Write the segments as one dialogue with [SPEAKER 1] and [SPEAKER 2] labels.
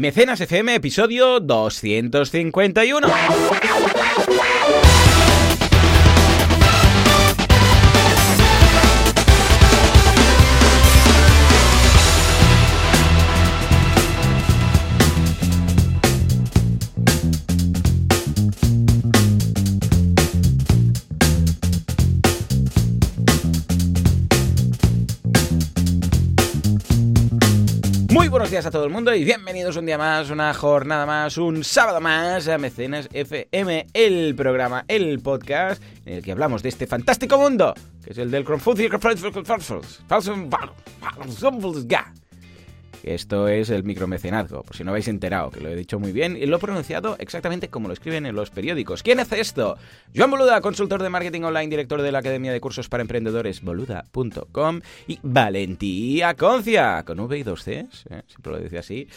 [SPEAKER 1] Mecenas FM, episodio 251. Días a todo el mundo y bienvenidos un día más, una jornada más, un sábado más a Mecenas FM, el programa, el podcast en el que hablamos de este fantástico mundo, que es el del crowdfunding. Esto es el micromecenazgo, por si no habéis enterado, que lo he dicho muy bien y lo he pronunciado exactamente como lo escriben en los periódicos. ¿Quién hace esto? Joan Boluda, consultor de marketing online, director de la Academia de Cursos para Emprendedores, boluda.com, y Valentí Aconcia, con V y dos Cs, ¿eh? siempre lo decía así,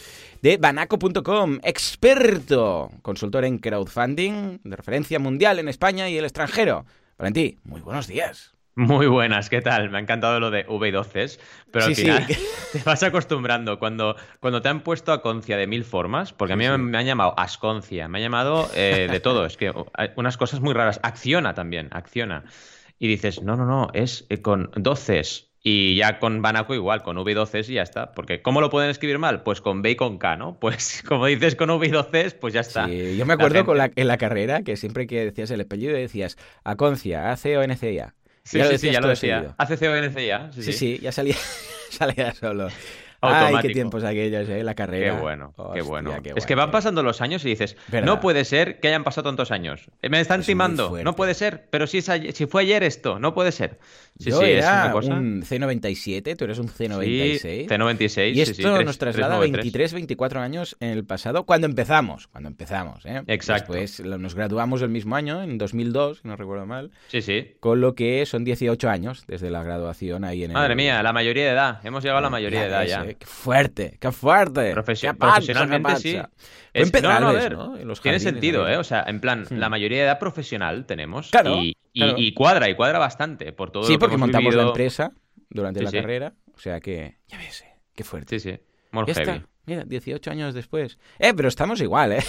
[SPEAKER 1] de banaco.com, experto, consultor en crowdfunding, de referencia mundial en España y el extranjero. Valentí, muy buenos días.
[SPEAKER 2] Muy buenas, ¿qué tal? Me ha encantado lo de V y 12, pero al
[SPEAKER 1] Sí,
[SPEAKER 2] final
[SPEAKER 1] sí.
[SPEAKER 2] te vas acostumbrando. Cuando, cuando te han puesto Aconcia de mil formas, porque a mí
[SPEAKER 1] Sí,
[SPEAKER 2] me, han llamado Asconcia, me han llamado eh, de todo, es que hay unas cosas muy raras. Acciona también, acciona. Y dices, no, no, no, es eh, con 12 y ya con Banaco igual, con V y 12 y ya está. Porque ¿cómo lo pueden escribir mal? Pues con B y con K, ¿no? Pues como dices con V y 12, pues ya está.
[SPEAKER 1] Sí, yo me acuerdo
[SPEAKER 2] gente-
[SPEAKER 1] con la, en la carrera que siempre que decías el apellido decías Aconcia, A-C-O-N-C-I-A.
[SPEAKER 2] Sí,
[SPEAKER 1] Ya lo
[SPEAKER 2] sí, sí, ya lo decía. sí,
[SPEAKER 1] Sí,
[SPEAKER 2] sí.
[SPEAKER 1] sí, ya salía, salía solo. Ay, qué tiempos aquellos, ¿eh? La
[SPEAKER 2] Qué
[SPEAKER 1] carrera.
[SPEAKER 2] bueno, qué bueno.
[SPEAKER 1] qué
[SPEAKER 2] es que van pasando los años y dices,
[SPEAKER 1] Verdad.
[SPEAKER 2] no puede ser que hayan pasado tantos años. Eh, Me están
[SPEAKER 1] Es
[SPEAKER 2] timando, no puede ser, pero si, es ayer- si fue ayer esto, no puede ser. Sí,
[SPEAKER 1] Yo
[SPEAKER 2] sí, es
[SPEAKER 1] era
[SPEAKER 2] una cosa.
[SPEAKER 1] un C97, tú eres un
[SPEAKER 2] Sí,
[SPEAKER 1] C96.
[SPEAKER 2] C96.
[SPEAKER 1] y
[SPEAKER 2] sí,
[SPEAKER 1] esto
[SPEAKER 2] sí, tres-
[SPEAKER 1] nos traslada
[SPEAKER 2] 393.
[SPEAKER 1] 23, 24 años en el pasado, cuando empezamos, cuando empezamos, ¿eh?
[SPEAKER 2] Exacto.
[SPEAKER 1] Después lo- nos graduamos el mismo año, en 2002, si no recuerdo mal,
[SPEAKER 2] Sí, sí.
[SPEAKER 1] con lo que son 18 años desde la graduación ahí en el...
[SPEAKER 2] Madre mía, la mayoría de edad. Hemos llegado a la mayoría de edad ya.
[SPEAKER 1] ¡Qué fuerte! ¡Qué fuerte!
[SPEAKER 2] Profesio-
[SPEAKER 1] ¡Qué panza,
[SPEAKER 2] profesionalmente sí. Es- no, no, a ver,
[SPEAKER 1] ¿no? En los
[SPEAKER 2] Tiene sentido. ¿eh? O sea, en plan,
[SPEAKER 1] Hmm.
[SPEAKER 2] la mayoría de edad profesional tenemos.
[SPEAKER 1] Claro,
[SPEAKER 2] y, y-
[SPEAKER 1] claro.
[SPEAKER 2] y cuadra, y cuadra bastante por todo
[SPEAKER 1] Sí,
[SPEAKER 2] lo que
[SPEAKER 1] porque
[SPEAKER 2] hemos
[SPEAKER 1] montamos la empresa durante
[SPEAKER 2] Sí,
[SPEAKER 1] la
[SPEAKER 2] sí.
[SPEAKER 1] carrera, o sea que... Ya ves. ¡Qué fuerte!
[SPEAKER 2] Sí, sí. More
[SPEAKER 1] Ya
[SPEAKER 2] heavy.
[SPEAKER 1] está. Mira, 18 años después. Eh, pero estamos igual, ¿eh?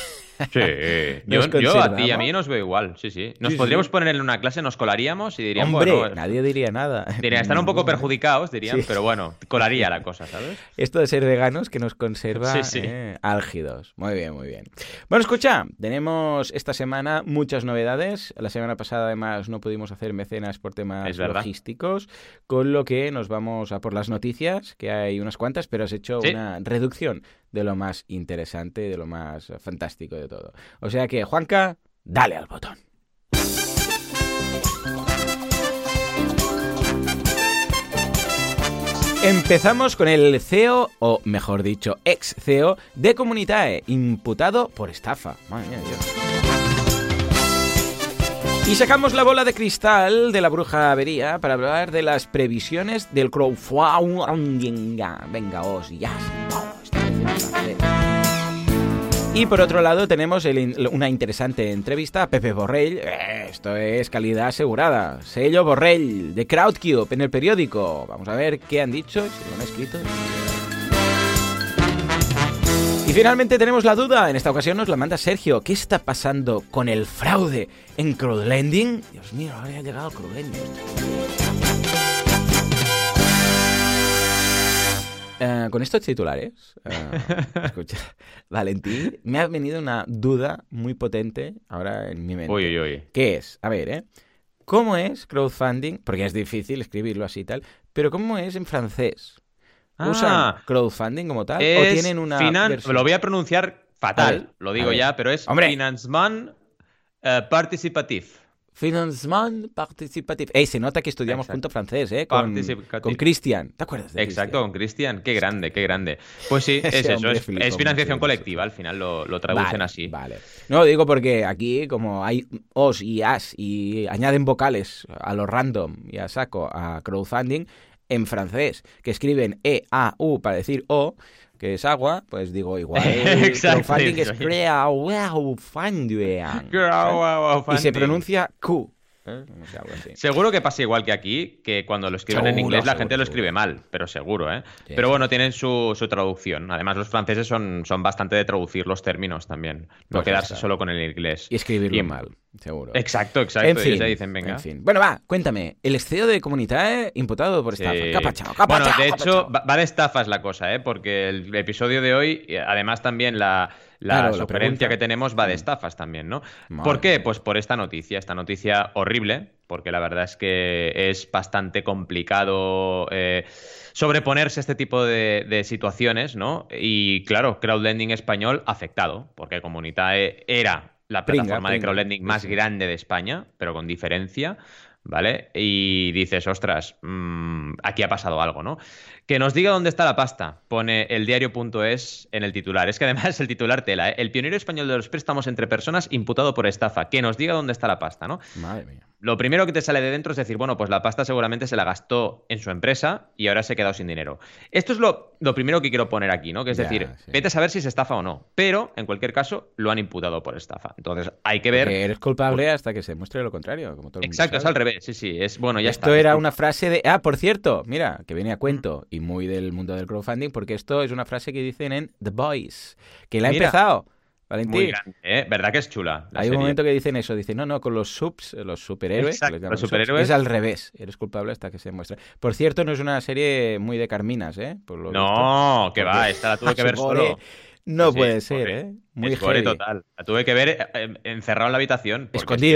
[SPEAKER 2] Sí, yo, yo a ti y a mí nos veo igual, sí, sí. Nos
[SPEAKER 1] Sí,
[SPEAKER 2] podríamos
[SPEAKER 1] sí.
[SPEAKER 2] poner en una clase, nos colaríamos y dirían,
[SPEAKER 1] Hombre,
[SPEAKER 2] bueno,
[SPEAKER 1] nadie diría nada.
[SPEAKER 2] dirían, están un poco perjudicados, dirían,
[SPEAKER 1] Sí.
[SPEAKER 2] pero bueno, colaría la cosa, ¿sabes?
[SPEAKER 1] Esto de ser veganos que nos conserva eh, álgidos. Muy bien, muy bien. Bueno, escucha, tenemos esta semana muchas novedades. La semana pasada, además, no pudimos hacer mecenas por temas logísticos, con lo que nos vamos a por las noticias, que hay unas cuantas, pero has hecho una reducción de lo más interesante, de lo más fantástico de todo. O sea que, Juanca, dale al botón. Empezamos con el CEO, o mejor dicho, ex CEO de Comunitae, imputado por estafa. Madre mía, Dios. Y sacamos la bola de cristal de la bruja avería para hablar de las previsiones del crowdfunding. Venga, os ya. Y por otro lado tenemos una interesante entrevista a Pepe Borrell. Eh, Esto es calidad asegurada. Sello Borrell de Crowdcube en el periódico. Vamos a ver qué han dicho, si lo han escrito. Y finalmente tenemos la duda. En esta ocasión nos la manda Sergio. ¿Qué está pasando con el fraude en crowdlending? Dios mío, ahora ha llegado crowdlending. Eh, con estos titulares, eh, escucha, Valentín, me ha venido una duda muy potente ahora en mi mente.
[SPEAKER 2] Uy, uy, uy.
[SPEAKER 1] ¿Qué es? A ver, ¿eh? ¿Cómo es crowdfunding? Porque es difícil escribirlo así y tal, pero ¿cómo es en francés? ¿Usan
[SPEAKER 2] Ah,
[SPEAKER 1] crowdfunding como tal? ¿O tienen una?
[SPEAKER 2] Lo voy a pronunciar
[SPEAKER 1] A ver,
[SPEAKER 2] fatal, lo digo ya, pero es
[SPEAKER 1] Hombre.
[SPEAKER 2] Financement eh, Participatif.
[SPEAKER 1] Financement participatif. Ey, se nota que estudiamos
[SPEAKER 2] Exacto.
[SPEAKER 1] junto francés, ¿eh? Con, con Cristian. ¿Te acuerdas de
[SPEAKER 2] Exacto, con Cristian. Qué grande, qué grande. Pues sí, es eso. Es, financiación colectiva, al final lo, lo traducen
[SPEAKER 1] Vale,
[SPEAKER 2] así.
[SPEAKER 1] Vale. No, digo porque aquí, como hay os y as y añaden vocales a lo random y a saco a crowdfunding en francés, que escriben E, A, U para decir O, que es agua, pues digo igual. Crowdfunding es crowdfunding. Y se pronuncia Q. ¿eh? Algo así.
[SPEAKER 2] Seguro que pasa igual que aquí, que cuando lo escriben en inglés la
[SPEAKER 1] seguro,
[SPEAKER 2] gente lo escribe mal, pero seguro, ¿eh?
[SPEAKER 1] Sí,
[SPEAKER 2] pero bueno, tienen su, su traducción. Además, los franceses son, son bastante de traducir los términos también, no
[SPEAKER 1] Pues ya
[SPEAKER 2] quedarse
[SPEAKER 1] está.
[SPEAKER 2] solo con el inglés.
[SPEAKER 1] Y escribirlo
[SPEAKER 2] Y-
[SPEAKER 1] mal, seguro.
[SPEAKER 2] Exacto, exacto.
[SPEAKER 1] En
[SPEAKER 2] y
[SPEAKER 1] fin,
[SPEAKER 2] te dicen, venga.
[SPEAKER 1] en fin. Bueno, va, cuéntame. El CEO de Comunidad imputado por estafa.
[SPEAKER 2] Sí.
[SPEAKER 1] ¿Qué ha
[SPEAKER 2] Bueno, de
[SPEAKER 1] ¿Qué ha
[SPEAKER 2] hecho,
[SPEAKER 1] pachado?
[SPEAKER 2] va, va de estafas la cosa, ¿eh? Porque el episodio de hoy, eh, además también la, la
[SPEAKER 1] Claro, la
[SPEAKER 2] sugerencia que tenemos va de
[SPEAKER 1] Mm.
[SPEAKER 2] estafas también, ¿no?
[SPEAKER 1] Madre
[SPEAKER 2] ¿Por qué? Pues por esta noticia, esta noticia horrible, porque la verdad es que es bastante complicado eh, sobreponerse a este tipo de, de situaciones, ¿no? Y claro, crowdlending español afectado, porque Comunitae era la
[SPEAKER 1] Pringa,
[SPEAKER 2] plataforma de crowdlending más grande de España, pero con diferencia. ¿Vale? Y dices, ostras, mm, aquí ha pasado algo, ¿no? Que nos diga dónde está la pasta, pone el diario.es en el titular. Es que además el titular tela, ¿eh? El pionero español de los préstamos entre personas imputado por estafa. Que nos diga dónde está la pasta, ¿no?
[SPEAKER 1] Madre mía.
[SPEAKER 2] Lo primero que te sale de dentro es decir, bueno, pues la pasta seguramente se la gastó en su empresa y ahora se ha quedado sin dinero. Esto es lo, lo primero que quiero poner aquí, ¿no? Que es
[SPEAKER 1] Ya,
[SPEAKER 2] decir,
[SPEAKER 1] sí.
[SPEAKER 2] vete a saber si es estafa o no. Pero, en cualquier caso, lo han imputado por estafa. Entonces, hay que ver.
[SPEAKER 1] Que eres culpable hasta que se muestre lo contrario. Como todo el mundo
[SPEAKER 2] Exacto, es
[SPEAKER 1] sabe.
[SPEAKER 2] al revés. Sí, sí. Es bueno, ya
[SPEAKER 1] esto
[SPEAKER 2] está.
[SPEAKER 1] era
[SPEAKER 2] Esto-
[SPEAKER 1] una frase de. Ah, por cierto, mira, que viene a cuento y muy del mundo del crowdfunding, porque esto es una frase que dicen en The Boys, que la ha empezado. Valentín.
[SPEAKER 2] Muy grande, ¿eh? ¿Verdad que es chula? la
[SPEAKER 1] Hay un momento que dicen eso, dicen, no, no, con los subs, los superhéroes,
[SPEAKER 2] Exacto, los
[SPEAKER 1] subs,
[SPEAKER 2] superhéroes.
[SPEAKER 1] es al revés, eres culpable hasta que se muestre. Por cierto, no es una serie muy de Carminas, ¿eh? Por lo
[SPEAKER 2] No, que va, esta la tuve que ver solo.
[SPEAKER 1] No
[SPEAKER 2] Sí,
[SPEAKER 1] puede ser,
[SPEAKER 2] gore.
[SPEAKER 1] ¿eh? Muy
[SPEAKER 2] es gore total. La tuve que ver eh, encerrado en la habitación. porque es que-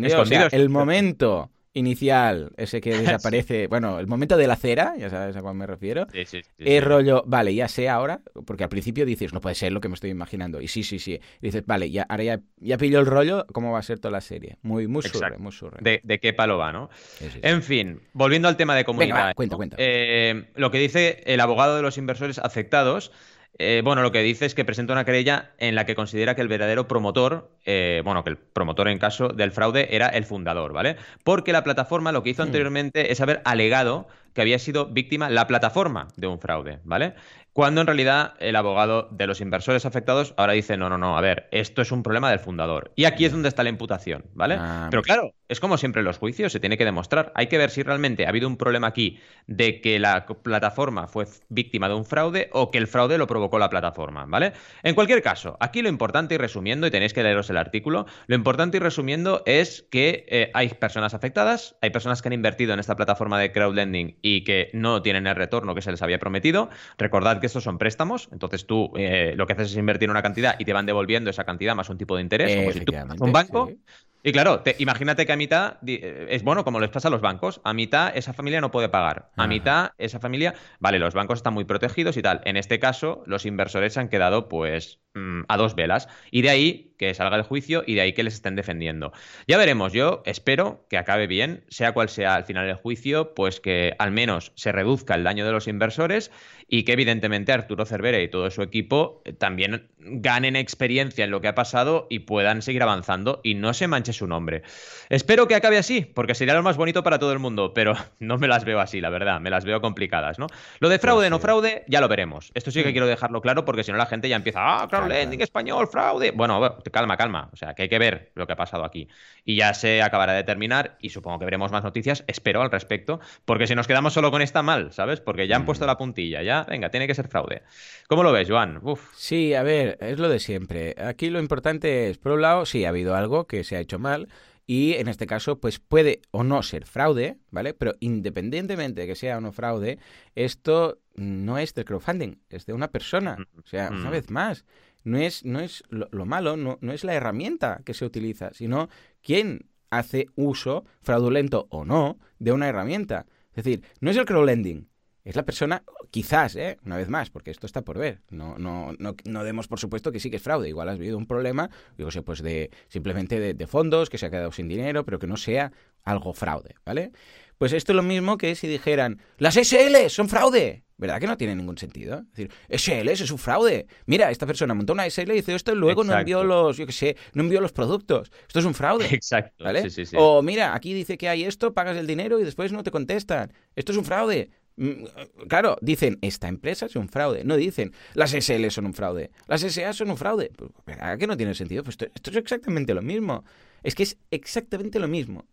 [SPEAKER 1] Escondido, escondido, o sea,
[SPEAKER 2] Escondido,
[SPEAKER 1] el momento inicial, ese que desaparece, bueno, el momento de la cera, ya sabes a cuál me refiero,
[SPEAKER 2] Sí, sí, sí,
[SPEAKER 1] es rollo, vale, ya sé ahora, porque al principio dices, no puede ser lo que me estoy imaginando, y sí, sí, sí, y dices, vale, ya, ahora ya, ya pillo el rollo, ¿cómo va a ser toda la serie? Muy, muy surre, muy surre.
[SPEAKER 2] De, de qué palo va, ¿no? En fin, volviendo al tema de comunidad.
[SPEAKER 1] va, cuenta, cuenta.
[SPEAKER 2] Eh, lo que dice el abogado de los inversores afectados, eh, bueno, lo que dice es que presenta una querella en la que considera que el verdadero promotor, eh, bueno, que el promotor en caso del fraude era el fundador, ¿vale? Porque la plataforma lo que hizo
[SPEAKER 1] Hmm.
[SPEAKER 2] anteriormente es haber alegado que había sido víctima la plataforma de un fraude, ¿vale? Cuando en realidad el abogado de los inversores afectados ahora dice, no, no, no, a ver, esto es un problema del fundador. Y aquí es donde está la imputación, ¿vale?
[SPEAKER 1] Ah,
[SPEAKER 2] Pero claro, es como siempre en los juicios, se tiene que demostrar. Hay que ver si realmente ha habido un problema aquí de que la plataforma fue víctima de un fraude o que el fraude lo provocó la plataforma, ¿vale? En cualquier caso, aquí lo importante y resumiendo, y tenéis que leeros el artículo, lo importante y resumiendo es que eh, hay personas afectadas, hay personas que han invertido en esta plataforma de crowdlending y que no tienen el retorno que se les había prometido. Recordad que estos son préstamos, entonces tú eh, lo que haces es invertir una cantidad y te van devolviendo esa cantidad más un tipo de interés, como si tú un banco.
[SPEAKER 1] sí.
[SPEAKER 2] Y claro, te- imagínate que a mitad, eh, es bueno, como les pasa a los bancos, a mitad esa familia no puede pagar, a
[SPEAKER 1] Ajá.
[SPEAKER 2] mitad esa familia, vale, los bancos están muy protegidos y tal. En este caso, los inversores se han quedado pues mm, a dos velas. Y de ahí que salga el juicio y de ahí que les estén defendiendo. Ya veremos, yo espero que acabe bien, sea cual sea al final el juicio, pues que al menos se reduzca el daño de los inversores y que evidentemente Arturo Cervera y todo su equipo eh, también ganen experiencia en lo que ha pasado y puedan seguir avanzando y no se su nombre. Espero que acabe así, porque sería lo más bonito para todo el mundo, pero no me las veo así, la verdad, me las veo complicadas, ¿no? Lo de fraude,
[SPEAKER 1] Pues
[SPEAKER 2] no
[SPEAKER 1] sí.
[SPEAKER 2] fraude, ya lo veremos. Esto sí que
[SPEAKER 1] Mm.
[SPEAKER 2] quiero dejarlo claro porque si no la gente ya empieza, ah,
[SPEAKER 1] claro.
[SPEAKER 2] español, fraude. Bueno, bueno, calma, calma, o sea, que hay que ver lo que ha pasado aquí. Y ya se acabará de terminar y supongo que veremos más noticias, espero al respecto, porque si nos quedamos solo con esta mal, ¿sabes? Porque ya han
[SPEAKER 1] Mm.
[SPEAKER 2] puesto la puntilla, ya, venga, tiene que ser fraude. ¿Cómo lo ves, Joan? Uf.
[SPEAKER 1] Sí, a ver, es lo de siempre. Aquí lo importante es, por un lado, sí, ha habido algo que se ha hecho mal y en este caso, pues puede o no ser fraude, ¿vale? Pero independientemente de que sea o no fraude, esto no es del crowdfunding, es de una persona. O sea, una vez más, no es, no es lo, lo malo, no, no es la herramienta que se utiliza, sino quién hace uso, fraudulento o no, de una herramienta. Es decir, no es el crowdlending, es la persona, quizás, ¿eh? una vez más, porque esto está por ver. No, no, no, no demos por supuesto que sí que es fraude. Igual has vivido un problema, digo, sé, pues de simplemente de, de fondos, que se ha quedado sin dinero, pero que no sea algo fraude, ¿vale? Pues esto es lo mismo que si dijeran, las SL son fraude. ¿Verdad que no tiene ningún sentido? Es decir, SL es un fraude. Mira, esta persona montó una SL y hizo esto y luego no envió los, yo qué sé, no envió los productos. Esto es un fraude.
[SPEAKER 2] Exacto,
[SPEAKER 1] ¿Vale?
[SPEAKER 2] sí, sí, sí.
[SPEAKER 1] O mira, aquí dice que hay esto, pagas el dinero y después no te contestan. Esto es un fraude. Mm, Claro, dicen, esta empresa es un fraude. No dicen, las SL son un fraude. Las SA son un fraude. Pues, ¿Verdad que no tiene sentido? Pues esto, es exactamente lo mismo. Es que es exactamente lo mismo.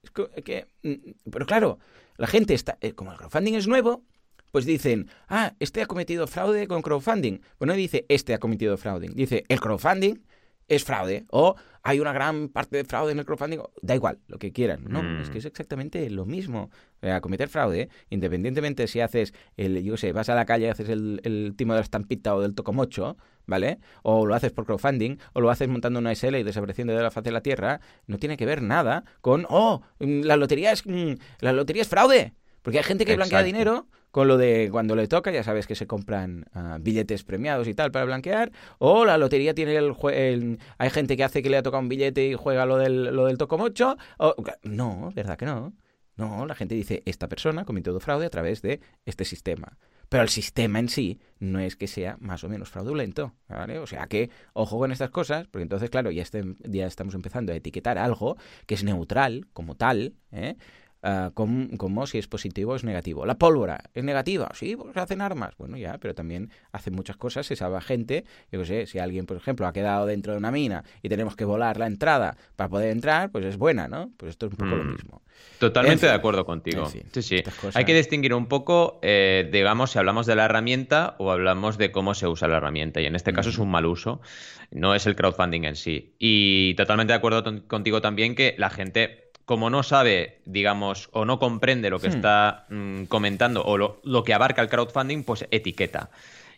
[SPEAKER 1] Mm, pero claro, la gente está, eh, como el crowdfunding es nuevo, pues dicen, ah, este ha cometido fraude con crowdfunding. Pues no dice, este ha cometido fraude. Dice, el crowdfunding es fraude. O hay una gran parte de fraude en el crowdfunding. Da igual, lo que quieran. No,
[SPEAKER 2] Mm.
[SPEAKER 1] es que es exactamente lo mismo. O sea, cometer fraude, independientemente si haces el, yo sé, vas a la calle y haces el, el timo de la estampita o del tocomocho, ¿vale? O lo haces por crowdfunding, o lo haces montando una SL y desapareciendo de la faz de la tierra, no tiene que ver nada con, oh, mm, la lotería es, mm, la lotería es fraude. Porque hay gente que blanquea dinero con lo de cuando le toca, ya sabes que se compran ah, billetes premiados y tal para blanquear, o la lotería tiene el, el- hay gente que hace que le ha tocado un billete y juega lo del, lo del tocomocho, o, no, ¿verdad que no? No, la gente dice, esta persona cometió fraude a través de este sistema. Pero el sistema en sí no es que sea más o menos fraudulento, ¿vale? O sea que, ojo con estas cosas, porque entonces, claro, ya, este- ya estamos empezando a etiquetar algo que es neutral como tal, ¿eh? Como, como si es positivo o es negativo. La pólvora es negativa, sí, pues hacen armas. Bueno, ya, pero también hacen muchas cosas, se salva gente. Yo qué sé, si alguien, por ejemplo, ha quedado dentro de una mina y tenemos que volar la entrada para poder entrar, pues es buena, ¿no? Pues esto es un poco lo
[SPEAKER 2] Mm.
[SPEAKER 1] mismo.
[SPEAKER 2] Totalmente
[SPEAKER 1] En fin.
[SPEAKER 2] de acuerdo contigo.
[SPEAKER 1] En fin,
[SPEAKER 2] sí, sí.
[SPEAKER 1] cosas.
[SPEAKER 2] Hay que distinguir un poco, eh, digamos, si hablamos de la herramienta o hablamos de cómo se usa la herramienta. Y en este caso es un mal uso, no es el crowdfunding en sí. Y totalmente de acuerdo contigo también que la gente, como no sabe, digamos, o no comprende lo que
[SPEAKER 1] Hmm.
[SPEAKER 2] está mm, comentando o lo, lo que abarca el crowdfunding, pues etiqueta.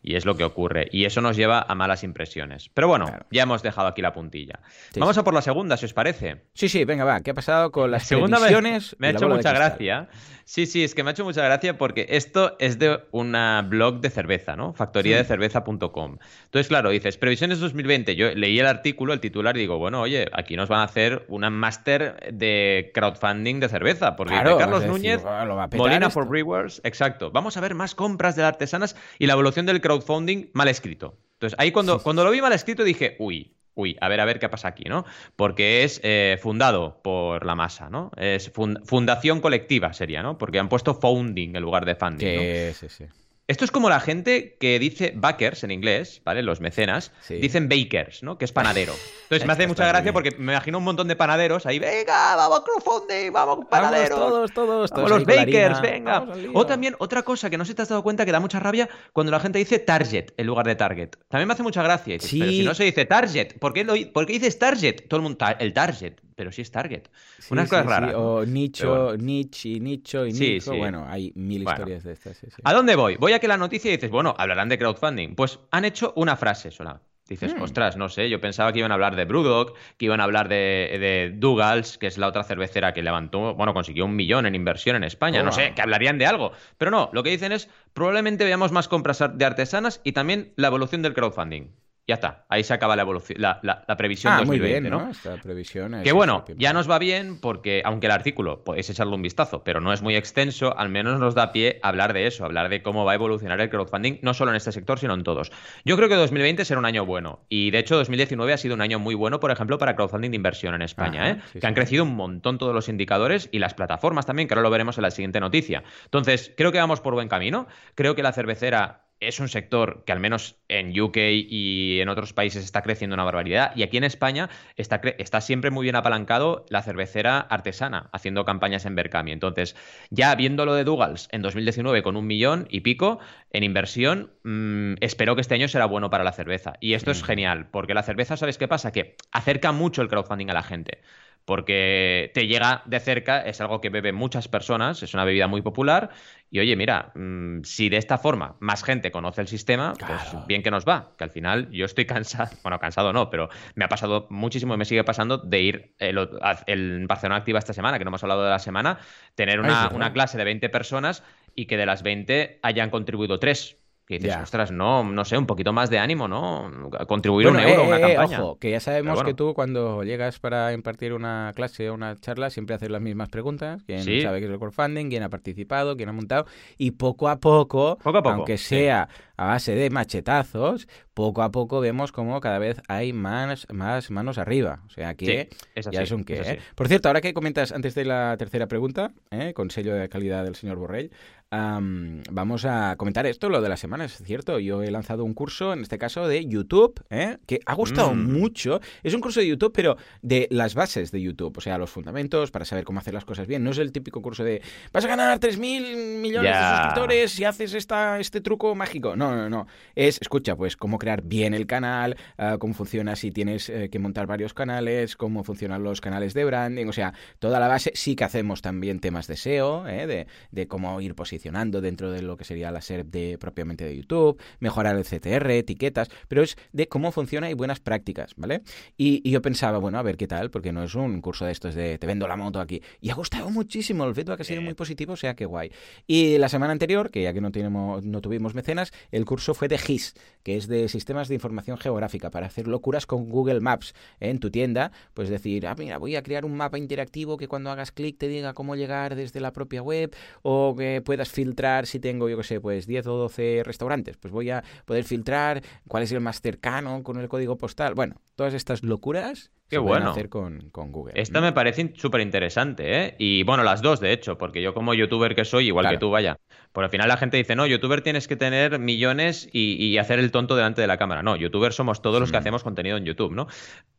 [SPEAKER 2] Y es lo que ocurre. Y eso nos lleva a malas impresiones. Pero bueno,
[SPEAKER 1] Claro.
[SPEAKER 2] ya hemos dejado aquí la puntilla.
[SPEAKER 1] Sí,
[SPEAKER 2] Vamos
[SPEAKER 1] sí.
[SPEAKER 2] a por la segunda, si os parece.
[SPEAKER 1] Sí, sí, venga, va. ¿Qué ha pasado con las
[SPEAKER 2] La segunda me, me ha hecho mucha gracia. Sí, sí, es que me ha hecho mucha gracia porque esto es de una blog de cerveza, ¿no? Factoría de cerveza.com. Entonces, claro, dices, previsiones 2020. Yo leí el artículo, el titular, y digo, bueno, oye, aquí nos van a hacer una máster de crowdfunding de cerveza. Porque Carlos
[SPEAKER 1] decir,
[SPEAKER 2] Núñez,
[SPEAKER 1] "Buah, lo va a petar
[SPEAKER 2] Molina
[SPEAKER 1] esto".
[SPEAKER 2] for Brewers, exacto. Vamos a ver más compras de artesanas y la evolución del crowdfunding mal escrito. Entonces, ahí cuando, cuando lo vi mal escrito dije, uy, uy, a ver, a ver qué pasa aquí, ¿no? Porque es eh, fundado por la masa, ¿no? Es fun- fundación colectiva sería, ¿no? Porque han puesto founding en lugar de funding.
[SPEAKER 1] Sí, sí, sí.
[SPEAKER 2] Esto es como la gente que dice backers en inglés, ¿vale? Los mecenas,
[SPEAKER 1] Sí.
[SPEAKER 2] dicen bakers, ¿no? Que es panadero. Entonces me hace mucha gracia porque me imagino un montón de panaderos ahí, venga, vamos crowdfunding, vamos panaderos.
[SPEAKER 1] Vamos, todos, todos, todos
[SPEAKER 2] los bakers,
[SPEAKER 1] harina.
[SPEAKER 2] venga. O también otra cosa que no sé si te has dado cuenta que da mucha rabia cuando la gente dice target en lugar de target. También me hace mucha gracia. Y dices,
[SPEAKER 1] Sí.
[SPEAKER 2] Pero si no se dice target, ¿por qué, lo, por qué dices target? Todo el mundo, "Ta- el target, pero sí es target.
[SPEAKER 1] Sí,
[SPEAKER 2] Unas
[SPEAKER 1] sí. O nicho,
[SPEAKER 2] bueno.
[SPEAKER 1] niche y nicho y
[SPEAKER 2] Sí,
[SPEAKER 1] nicho.
[SPEAKER 2] sí.
[SPEAKER 1] Bueno, hay mil
[SPEAKER 2] Bueno.
[SPEAKER 1] historias de estas. Sí, sí.
[SPEAKER 2] ¿A dónde voy? Voy a que la noticia y dices, bueno, hablarán de crowdfunding. Pues han hecho una frase sola. Dices,
[SPEAKER 1] Hmm.
[SPEAKER 2] ostras, no sé, yo pensaba que iban a hablar de Brewdog, que iban a hablar de, de Dougals, que es la otra cervecera que levantó, bueno, consiguió un millón en inversión en España, no sé, que hablarían de algo. Pero no, lo que dicen es, probablemente veamos más compras de artesanas y también la evolución del crowdfunding. Ya está, ahí se acaba la, evolución, la, la- la previsión
[SPEAKER 1] Ah, muy
[SPEAKER 2] 2020,
[SPEAKER 1] bien,
[SPEAKER 2] ¿no?
[SPEAKER 1] ¿no? Esta previsión. es
[SPEAKER 2] Que bueno, ya nos va bien porque, aunque el artículo podéis echarle un vistazo, pero no es muy extenso, al menos nos da pie a hablar de eso, hablar de cómo va a evolucionar el crowdfunding, no solo en este sector, sino en todos. Yo creo que 2020 será un año bueno y, de hecho, 2019 ha sido un año muy bueno, por ejemplo, para crowdfunding de inversión en España,
[SPEAKER 1] Ajá,
[SPEAKER 2] ¿eh?
[SPEAKER 1] sí,
[SPEAKER 2] que han crecido un montón todos los indicadores y las plataformas también, que ahora lo veremos en la siguiente noticia. Entonces, creo que vamos por buen camino, creo que la cervecera es un sector que al menos en UK y en otros países está creciendo una barbaridad. Y aquí en España está, está siempre muy bien apalancado la cervecera artesana, haciendo campañas en Berkami. Entonces, ya viendo lo de Dougals en 2019 con un millón y pico en inversión, mm, espero que este año será bueno para la cerveza. Y esto es genial, porque la cerveza, ¿sabes qué pasa? Que acerca mucho el crowdfunding a la gente porque te llega de cerca, es algo que beben muchas personas, es una bebida muy popular. Y oye, mira, mm, si de esta forma más gente conoce el sistema,
[SPEAKER 1] Claro.
[SPEAKER 2] pues bien que nos va. Que al final yo estoy cansado, bueno, cansado no, pero me ha pasado muchísimo y me sigue pasando de ir el, a- el Barcelona Activa esta semana, que no hemos hablado de la semana, tener una, una clase de 20 personas y que de las 20 hayan contribuido 3. Que dices,
[SPEAKER 1] Ya.
[SPEAKER 2] ostras, no, no sé, un poquito más de ánimo, ¿no? Contribuir
[SPEAKER 1] Bueno,
[SPEAKER 2] un euro a
[SPEAKER 1] eh,
[SPEAKER 2] una
[SPEAKER 1] eh,
[SPEAKER 2] campaña.
[SPEAKER 1] ojo, que ya sabemos
[SPEAKER 2] bueno.
[SPEAKER 1] que tú cuando llegas para impartir una clase o una charla siempre haces las mismas preguntas. ¿Quién
[SPEAKER 2] Sí.
[SPEAKER 1] sabe qué es el crowdfunding? ¿Quién ha participado? ¿Quién ha montado? Y poco a poco,
[SPEAKER 2] Poco a poco,
[SPEAKER 1] aunque
[SPEAKER 2] sí.
[SPEAKER 1] sea a base de machetazos, poco a poco vemos como cada vez hay más, más manos arriba. O sea que ya es un qué. ¿eh? Por cierto, ahora que comentas antes de la tercera pregunta, ¿eh? con sello de calidad del señor Borrell, vamos a comentar esto, lo de la semana, es cierto. Yo he lanzado un curso, en este caso de YouTube, ¿eh? que ha gustado mm. mucho. Es un curso de YouTube, pero de las bases de YouTube, o sea, los fundamentos para saber cómo hacer las cosas bien. No es el típico curso de vas a ganar 3.000 millones de suscriptores si haces esta, este truco mágico. No, no, no. Es, escucha, pues cómo crear bien el canal, ah, cómo funciona si tienes eh, que montar varios canales, cómo funcionan los canales de branding, o sea, toda la base. Sí que hacemos también temas de SEO, ¿eh? de, de cómo ir posicionando dentro de lo que sería la SERP de, propiamente de YouTube, mejorar el CTR, etiquetas, pero es de cómo funciona y buenas prácticas, ¿vale? Y, yo pensaba, bueno, a ver qué tal, porque no es un curso de estos de te vendo la moto aquí. Y ha gustado muchísimo, el feedback ha sido muy positivo, o sea que guay. Y la semana anterior, que ya que no, tenemos, no tuvimos mecenas, el curso fue de GIS, que es de Sistemas de Información Geográfica, para hacer locuras con Google Maps en tu tienda, pues decir, ah, mira, voy a crear un mapa interactivo que cuando hagas clic te diga cómo llegar desde la propia web, o que puedas filtrar si tengo, yo qué sé, pues 10 o 12 restaurantes, pues voy a poder filtrar cuál es el más cercano con el código postal. Bueno, todas estas locuras
[SPEAKER 2] Qué bueno.
[SPEAKER 1] hacer con, Google.
[SPEAKER 2] Esta me parece súper interesante, ¿eh? Y bueno, las dos, de hecho, porque yo como youtuber que soy, igual que tú, vaya. Por al final la gente dice, no, youtuber tienes que tener millones y, hacer el tonto delante de la cámara. No, youtuber somos todos los que hacemos contenido en YouTube, ¿no?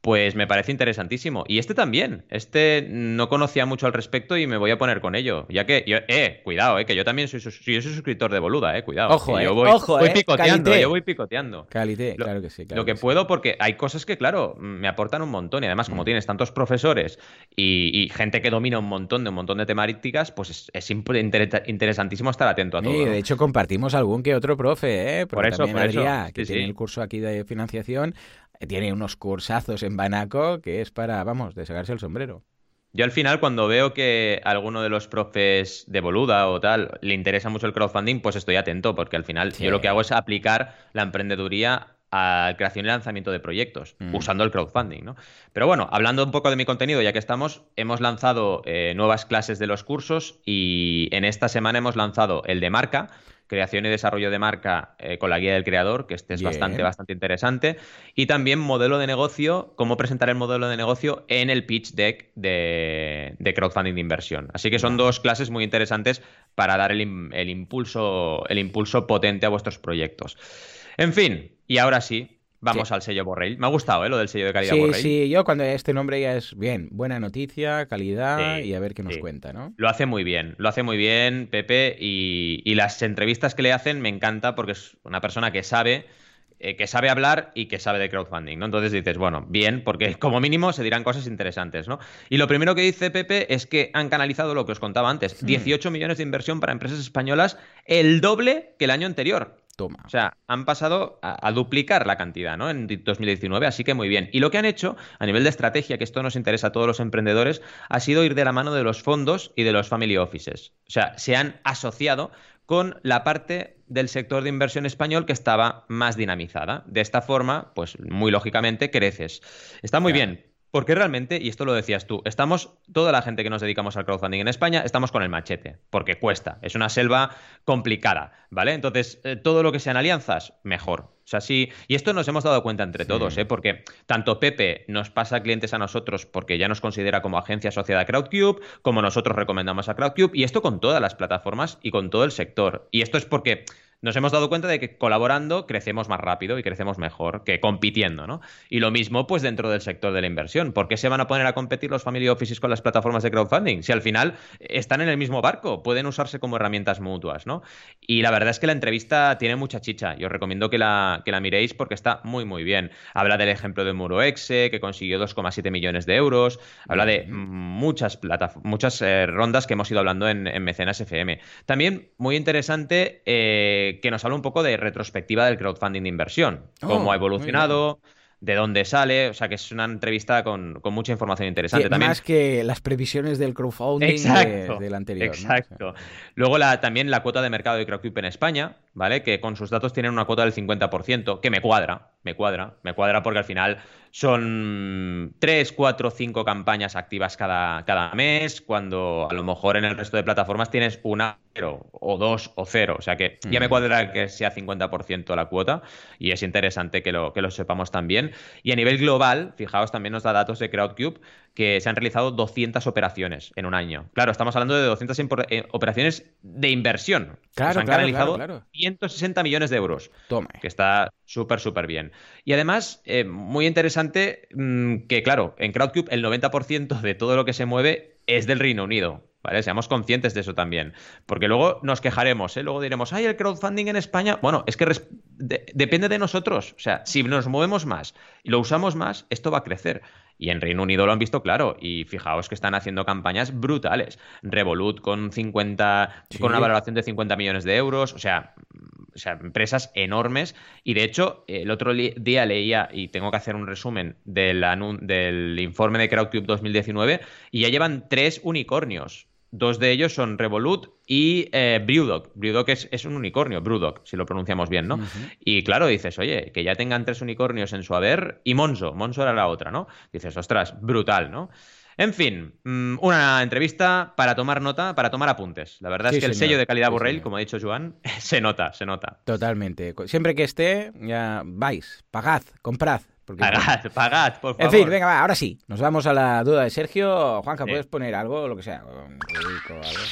[SPEAKER 2] Pues me parece interesantísimo. Y este también. Este no conocía mucho al respecto y me voy a poner con ello. Ya que, yo, eh, cuidado, eh, que yo también soy, yo soy suscriptor de Boluda, eh, cuidado.
[SPEAKER 1] Ojo,
[SPEAKER 2] eh,
[SPEAKER 1] yo
[SPEAKER 2] voy,
[SPEAKER 1] ojo,
[SPEAKER 2] voy
[SPEAKER 1] eh,
[SPEAKER 2] picoteando, yo voy picoteando.
[SPEAKER 1] Calité, claro que sí.
[SPEAKER 2] lo que, puedo, porque hay cosas que, claro, me aportan un montón. Y además, como mm. tienes tantos profesores y, gente que domina un montón de un montón de temáticas, pues es, interesantísimo estar atento a todo.
[SPEAKER 1] de hecho, compartimos algún que otro profe, ¿eh? por eso, por eso. que tiene el curso aquí de financiación, eh, tiene unos cursazos en Banaco que es para, vamos, de el sombrero.
[SPEAKER 2] Yo al final, cuando veo que a alguno de los profes de Boluda o tal le interesa mucho el crowdfunding, pues estoy atento, porque al final yo lo que hago es aplicar la emprendeduría a creación y lanzamiento de proyectos, mm. usando el crowdfunding, ¿no? Pero bueno, hablando un poco de mi contenido, ya que estamos, hemos lanzado eh, nuevas clases de los cursos y en esta semana hemos lanzado el de marca, creación y desarrollo de marca eh, con la guía del creador, que este es bastante, bastante interesante. Y también modelo de negocio, cómo presentar el modelo de negocio en el pitch deck de, crowdfunding de inversión. Así que son dos clases muy interesantes para dar el, el, impulso, el impulso potente a vuestros proyectos. En fin, y ahora sí, Vamos al sello Borrell. Me ha gustado, ¿eh? Lo del sello de calidad
[SPEAKER 1] sí, Sí, yo cuando este nombre ya es bien, buena noticia, calidad y a ver qué nos cuenta, ¿no?
[SPEAKER 2] Lo hace muy bien, lo hace muy bien Pepe y, las entrevistas que le hacen me encanta porque es una persona que sabe eh, que sabe hablar y que sabe de crowdfunding, ¿no? Entonces dices, bueno, bien, porque como mínimo se dirán cosas interesantes, ¿no? Y lo primero que dice Pepe es que han canalizado lo que os contaba antes, 18 hmm. millones de inversión para empresas españolas, el doble que el año anterior.
[SPEAKER 1] Toma.
[SPEAKER 2] O sea, han pasado a, duplicar la cantidad, ¿no? En 2019, así que muy bien. Y lo que han hecho a nivel de estrategia, que esto nos interesa a todos los emprendedores, ha sido ir de la mano de los fondos y de los family offices. O sea, se han asociado con la parte del sector de inversión español que estaba más dinamizada. De esta forma, pues muy lógicamente creces. Está muy bien, porque realmente, y esto lo decías tú, estamos, toda la gente que nos dedicamos al crowdfunding en España, estamos con el machete, porque cuesta, es una selva complicada, ¿vale? Entonces, eh, todo lo que sean alianzas, mejor. O sea, sí, y esto nos hemos dado cuenta entre todos, ¿eh? Porque tanto Pepe nos pasa clientes a nosotros porque ya nos considera como agencia asociada a Crowdcube, como nosotros recomendamos a Crowdcube, y esto con todas las plataformas y con todo el sector. Y esto es porque nos hemos dado cuenta de que colaborando crecemos más rápido y crecemos mejor que compitiendo, ¿no? Y lo mismo, pues, dentro del sector de la inversión. ¿Por qué se van a poner a competir los family offices con las plataformas de crowdfunding? Si al final están en el mismo barco, pueden usarse como herramientas mutuas, ¿no? Y la verdad es que la entrevista tiene mucha chicha. Yo os recomiendo que la, que la miréis porque está muy, muy bien. Habla del ejemplo de Muroexe, que consiguió 2,7 millones de euros. Habla de muchas, muchas eh, rondas que hemos ido hablando en, Mecenas FM. También muy interesante eh, que nos habla un poco de retrospectiva del crowdfunding de inversión, cómo oh, ha evolucionado, de dónde sale, o sea que es una entrevista con, mucha información interesante. también.
[SPEAKER 1] Más que las previsiones del crowdfunding del anterior.
[SPEAKER 2] Exacto. Luego la, también la cuota de mercado de Crowdcube en España, ¿vale? Que con sus datos tienen una cuota del 50%, que me cuadra. Me cuadra, me cuadra porque al final son 3, 4, 5 campañas activas cada, cada mes, cuando a lo mejor en el resto de plataformas tienes una o dos o cero. O sea que ya me mm. cuadra que sea 50% la cuota y es interesante que lo, que lo sepamos también. Y a nivel global, fijaos, también nos da datos de Crowdcube que se han realizado 200 operaciones en un año. Claro, estamos hablando de 200 eh, operaciones de inversión.
[SPEAKER 1] Claro,
[SPEAKER 2] se han realizado 160 millones de euros.
[SPEAKER 1] Toma.
[SPEAKER 2] Que está súper, súper bien. Y además, eh, muy interesante mm, que, claro, en Crowdcube el 90% de todo lo que se mueve es del Reino Unido. ¿Vale? Seamos conscientes de eso también. Porque luego nos quejaremos, ¿eh? Luego diremos, ay, el crowdfunding en España. Bueno, es que depende de nosotros. O sea, si nos movemos más y lo usamos más, esto va a crecer. Y en Reino Unido lo han visto claro. Y fijaos que están haciendo campañas brutales. Revolut con 50, con una valoración de 50 millones de euros. O sea, o sea, empresas enormes. Y de hecho, el otro día leía, y tengo que hacer un resumen del, del informe de Crowdcube 2019, y ya llevan tres unicornios. Dos de ellos son Revolut y eh, Brewdog. Brewdog es, un unicornio, Brewdog, si lo pronunciamos bien, ¿no? Y claro, dices, oye, que ya tengan tres unicornios en su haber y Monzo. Monzo era la otra, ¿no? Dices, ostras, brutal, ¿no? En fin, mm, una entrevista para tomar nota, para tomar apuntes. La verdad es que el sello de calidad Borrell, como ha dicho Joan, se nota, se nota.
[SPEAKER 1] Totalmente. Siempre que esté, ya vais, pagad, comprad,
[SPEAKER 2] pagad, pagad, por favor.
[SPEAKER 1] En fin, venga, va, ahora sí. Nos vamos a la duda de Sergio. Juanca, ¿puedes poner algo, lo que sea? Un ruico, algo.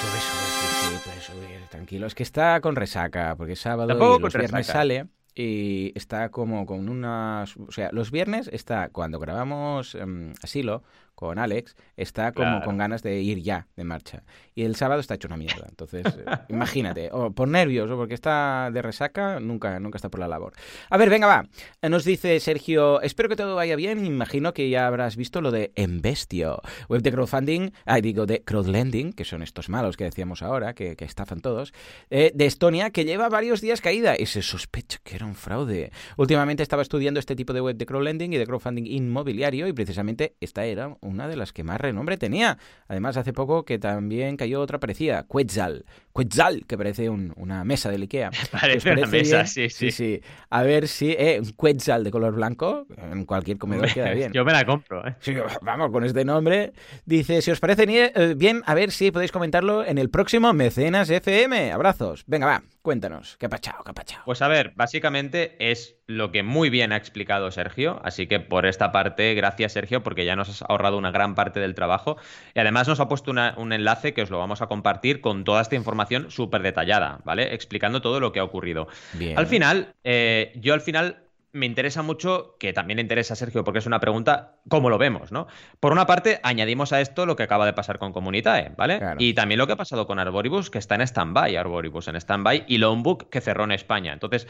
[SPEAKER 1] Sube, sube, puedes subir, tranquilo. Es que está con resaca, porque sábado y los viernes sale y está como con unas... O sea, los viernes está, cuando grabamos um, Asilo, con Alex, está como con ganas de ir ya de marcha. Y el sábado está hecho una mierda. Entonces, eh, imagínate, o por nervios o porque está de resaca, nunca, nunca está por la labor. A ver, venga, va. Nos dice Sergio, espero que todo vaya bien. Imagino que ya habrás visto lo de Embestio, web de crowdfunding, ah, digo, de crowdlending, que son estos malos que decíamos ahora, que, estafan todos, eh, de Estonia, que lleva varios días caída y se sospecha que era un fraude. Últimamente estaba estudiando este tipo de web de crowdlending y de crowdfunding inmobiliario y precisamente esta era una de las que más renombre tenía. Además, hace poco que también cayó otra parecida, Quetzal. Quetzal, que parece una mesa del Ikea.
[SPEAKER 2] Parece, una mesa, sí, sí,
[SPEAKER 1] sí, A ver si eh, un Quetzal de color blanco en cualquier comedor queda bien.
[SPEAKER 2] Yo me la compro, ¿eh?
[SPEAKER 1] vamos, con este nombre. Dice, si os parece eh, bien, a ver si podéis comentarlo en el próximo Mecenas FM. Abrazos. Venga, va. Cuéntanos, ¿qué ha pachado, qué ha pachado?
[SPEAKER 2] Pues a ver, básicamente es lo que muy bien ha explicado Sergio, así que por esta parte, gracias Sergio, porque ya nos has ahorrado una gran parte del trabajo y además nos ha puesto un enlace que os lo vamos a compartir con toda esta información súper detallada, ¿vale? Explicando todo lo que ha ocurrido. Bien. Al final, eh, yo al final me interesa mucho, que también interesa a Sergio, porque es una pregunta, ¿cómo lo vemos? ¿no? Por una parte, añadimos a esto lo que acaba de pasar con Comunitae, ¿vale? Y también lo que ha pasado con Arboribus, que está en stand-by, Arboribus en stand-by, y Longbook, que cerró en España. Entonces,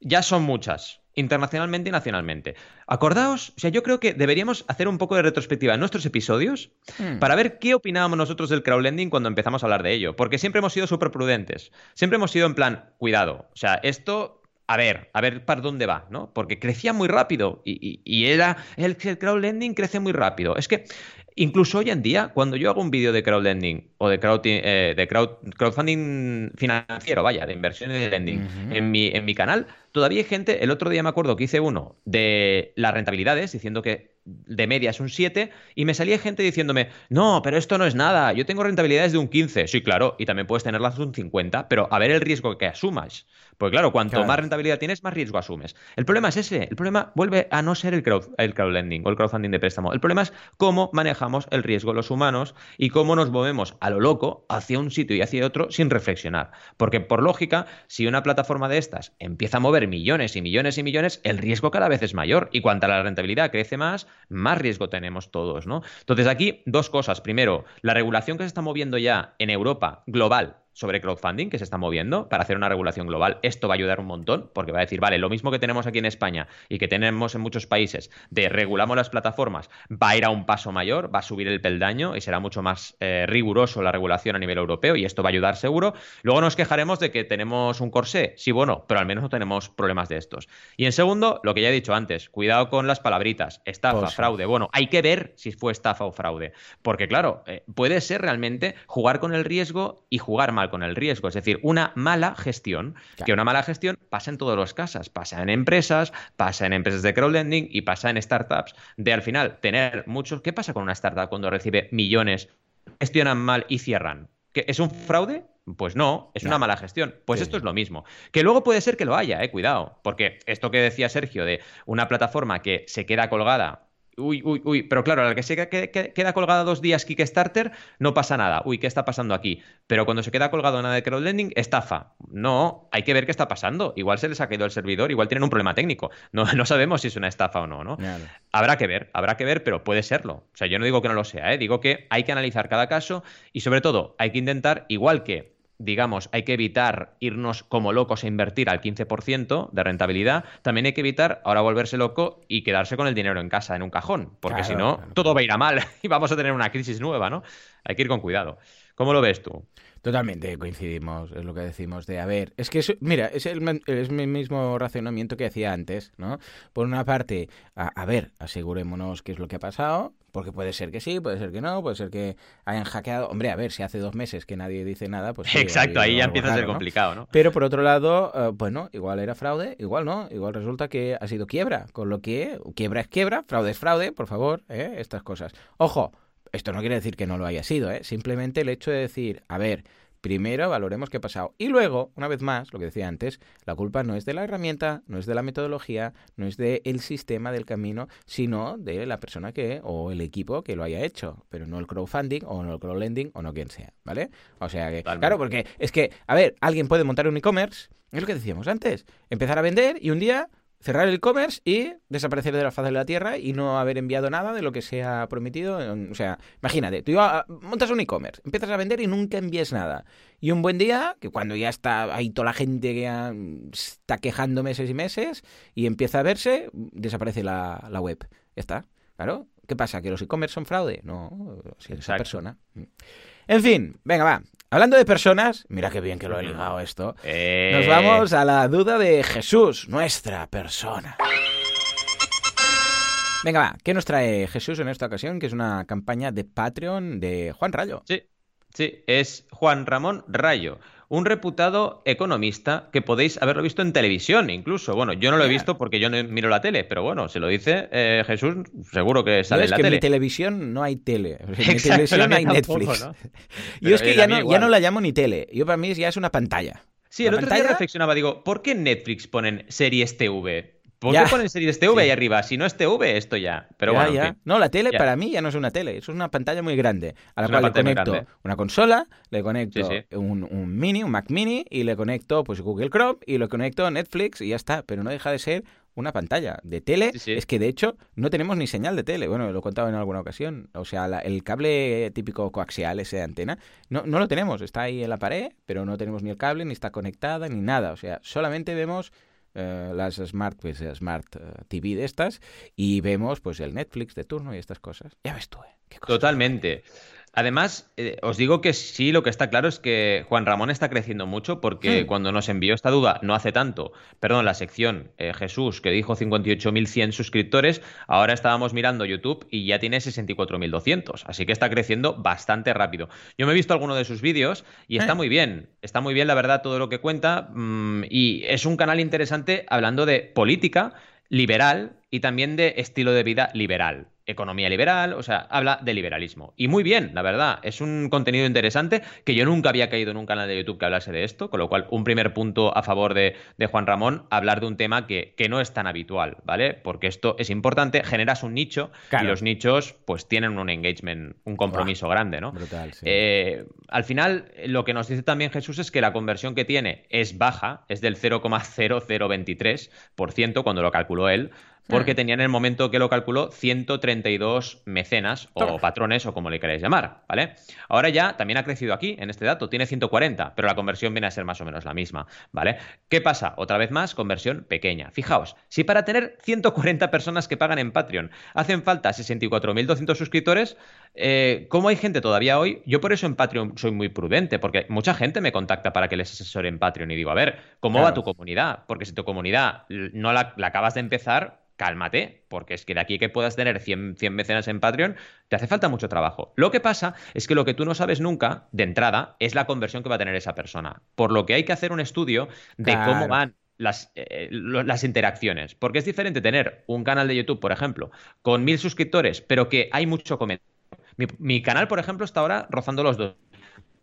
[SPEAKER 2] ya son muchas, internacionalmente y nacionalmente. Acordaos, o sea, yo creo que deberíamos hacer un poco de retrospectiva en nuestros episodios hmm. para ver qué opinábamos nosotros del crowdlending cuando empezamos a hablar de ello, porque siempre hemos sido súper prudentes, siempre hemos sido en plan, cuidado, o sea, esto a ver, a ver para dónde va, ¿no? Porque crecía muy rápido y, era el, el crowdlending crece muy rápido. Es que incluso hoy en día, cuando yo hago un vídeo de crowdlending o de, crowd, eh, de crowdfunding financiero, vaya, de inversión y de lending en, mi, en mi canal, todavía hay gente, el otro día me acuerdo que hice uno de las rentabilidades, diciendo que de media es un 7, y me salía gente diciéndome, no, pero esto no es nada, yo tengo rentabilidades de un 15. Sí, claro, y también puedes tenerlas de un 50, pero a ver el riesgo que asumas. Pues claro, cuanto más rentabilidad tienes, más riesgo asumes. El problema es ese. El problema vuelve a no ser el, crowd, el crowdlending o el crowdfunding de préstamo. El problema es cómo manejamos el riesgo los humanos y cómo nos movemos a lo loco hacia un sitio y hacia otro sin reflexionar. Porque por lógica, si una plataforma de estas empieza a mover millones y millones y millones, el riesgo cada vez es mayor. Y cuanta la rentabilidad crece más, más riesgo tenemos todos, ¿no? Entonces aquí dos cosas. Primero, la regulación que se está moviendo ya en Europa global sobre crowdfunding que se está moviendo para hacer una regulación global. Esto va a ayudar un montón porque va a decir, vale, lo mismo que tenemos aquí en España y que tenemos en muchos países de regulamos las plataformas, va a ir a un paso mayor, va a subir el peldaño y será mucho más eh, riguroso la regulación a nivel europeo y esto va a ayudar seguro. Luego nos quejaremos de que tenemos un corsé, sí, bueno, pero al menos no tenemos problemas de estos. Y en segundo, lo que ya he dicho antes, cuidado con las palabritas, estafa, fraude. Bueno, hay que ver si fue estafa o fraude, porque claro, eh, puede ser realmente jugar con el riesgo y jugar mal con el riesgo. Es decir, una mala gestión. Que una mala gestión pasa en todos los casos. Pasa en empresas, pasa en empresas de crowdlending y pasa en startups. De al final tener muchos. ¿Qué pasa con una startup cuando recibe millones, gestionan mal y cierran? ¿Que ¿Es un fraude? Pues no, es una mala gestión. Pues esto es lo mismo. Que luego puede ser que lo haya, eh, cuidado. Porque esto que decía Sergio de una plataforma que se queda colgada Uy, uy, uy, pero claro, la que se queda colgada dos días Kickstarter, no pasa nada. Uy, ¿qué está pasando aquí? Pero cuando se queda colgado nada de crowdlending, estafa. No, hay que ver qué está pasando. Igual se les ha caído el servidor, igual tienen un problema técnico. No, no sabemos si es una estafa o no, ¿no? Habrá que ver, habrá que ver, pero puede serlo. O sea, yo no digo que no lo sea, ¿eh? digo que hay que analizar cada caso y sobre todo hay que intentar, igual que digamos, hay que evitar irnos como locos a invertir al 15% de rentabilidad, también hay que evitar ahora volverse loco y quedarse con el dinero en casa, en un cajón, porque si no, todo va a ir a mal y vamos a tener una crisis nueva, ¿no? Hay que ir con cuidado. ¿Cómo lo ves tú?
[SPEAKER 1] Totalmente coincidimos, es lo que decimos de, a ver, es que, mira, es el, es el mismo racionamiento que hacía antes, ¿no? Por una parte, a, ver, asegurémonos qué es lo que ha pasado, porque puede ser que sí, puede ser que no, puede ser que hayan hackeado. Hombre, a ver, si hace dos meses que nadie dice nada, pues...
[SPEAKER 2] Exacto, ahí ya empieza a ser complicado, ¿no?
[SPEAKER 1] Pero por otro lado, eh, bueno, igual era fraude, igual no, igual resulta que ha sido quiebra, con lo que quiebra es quiebra, fraude es fraude, por favor, ¿eh? estas cosas. Ojo, esto no quiere decir que no lo haya sido, ¿eh? simplemente el hecho de decir, a ver, primero valoremos qué ha pasado. Y luego, una vez más, lo que decía antes, la culpa no es de la herramienta, no es de la metodología, no es del sistema del camino, sino de la persona que, o el equipo que lo haya hecho, pero no el crowdfunding o no el crowdlending o no quien sea, ¿vale? O sea que, claro, porque es que, a ver, alguien puede montar un e-commerce, es lo que decíamos antes, empezar a vender y un día cerrar el e-commerce y desaparecer de la faz de la tierra y no haber enviado nada de lo que se ha prometido. O sea, imagínate, tú montas un e-commerce, empiezas a vender y nunca envíes nada. Y un buen día, que cuando ya está ahí toda la gente que está quejando meses y meses y empieza a verse, desaparece la, web. Ya está. Claro. ¿Qué pasa? ¿Que los e-commerce son fraude? No, si es esa persona. En fin, venga, va. Hablando de personas, mira qué bien que lo he ligado esto. Eh. Nos vamos a la duda de Jesús, nuestra persona. Venga, va, ¿qué nos trae Jesús en esta ocasión? Que es una campaña de Patreon de Juan Rayo.
[SPEAKER 2] Sí, sí, es Juan Ramón Rayo un reputado economista que podéis haberlo visto en televisión incluso. Bueno, yo no lo he visto porque yo no miro la tele, pero bueno, se lo dice eh, Jesús, seguro que sale en la
[SPEAKER 1] que
[SPEAKER 2] tele.
[SPEAKER 1] En mi televisión no hay tele. en mi televisión hay Netflix. Yo es que ya no, ya no la llamo ni tele. Yo para mí ya es una pantalla.
[SPEAKER 2] Sí, el otro día reflexionaba, digo, ¿por qué Netflix ponen series TV? ¿Por qué ponen series TV ahí arriba? Si no es TV, esto ya. Pero bueno.
[SPEAKER 1] No, la tele para mí ya no es una tele, eso es una pantalla muy grande. A la cual le conecto una consola, le conecto un, mini, un Mac mini, y le conecto pues Google Chrome y le conecto Netflix y ya está. Pero no deja de ser una pantalla de tele. Es que de hecho no tenemos ni señal de tele. Bueno, lo he contado en alguna ocasión. O sea, el cable típico coaxial, ese de antena, no, no lo tenemos. Está ahí en la pared, pero no tenemos ni el cable, ni está conectada, ni nada. O sea, solamente vemos eh, las Smart, pues, eh, Smart eh, TV de estas y vemos pues el Netflix de turno y estas cosas. Ya ves tú, ¿eh?
[SPEAKER 2] Totalmente. Además, eh, os digo que sí, lo que está claro es que Juan Ramón está creciendo mucho porque hmm. cuando nos envió esta duda no hace tanto, perdón, la sección eh, Jesús, que dijo 58.100 suscriptores, ahora estábamos mirando YouTube y ya tiene 64.200, así que está creciendo bastante rápido. Yo me he visto alguno de sus vídeos y está eh. muy bien, está muy bien la verdad todo lo que cuenta mm, y es un canal interesante hablando de política liberal y también de estilo de vida liberal economía liberal, o sea, habla de liberalismo. Y muy bien, la verdad, es un contenido interesante que yo nunca había caído en un canal de YouTube que hablase de esto, con lo cual un primer punto a favor de, Juan Ramón, hablar de un tema que, que, no es tan habitual, ¿vale? Porque esto es importante, generas un nicho y los nichos pues tienen un engagement, un compromiso grande, ¿no?
[SPEAKER 1] Brutal, sí.
[SPEAKER 2] Eh, al final, lo que nos dice también Jesús es que la conversión que tiene es baja, es del 0,0023% cuando lo calculó él, porque hmm. tenía en el momento que lo calculó 132 mecenas o patrones o como le queráis llamar, ¿vale? Ahora ya también ha crecido aquí en este dato, tiene 140, pero la conversión viene a ser más o menos la misma, ¿vale? ¿Qué pasa? Otra vez más, conversión pequeña. Fijaos, si para tener 140 personas que pagan en Patreon hacen falta 64.200 suscriptores, eh, ¿cómo hay gente todavía hoy? Yo por eso en Patreon soy muy prudente, porque mucha gente me contacta para que les asesore en Patreon y digo, a ver, ¿cómo va tu comunidad? Porque si tu comunidad no la acabas de empezar, cálmate, porque es que de aquí que puedas tener 100, 100 mecenas en Patreon, te hace falta mucho trabajo. Lo que pasa es que lo que tú no sabes nunca, de entrada, es la conversión que va a tener esa persona. Por lo que hay que hacer un estudio de cómo van las, eh, las, interacciones. Porque es diferente tener un canal de YouTube, por ejemplo, con mil suscriptores, pero que hay mucho comentario. Mi, mi, canal, por ejemplo, está ahora rozando los dos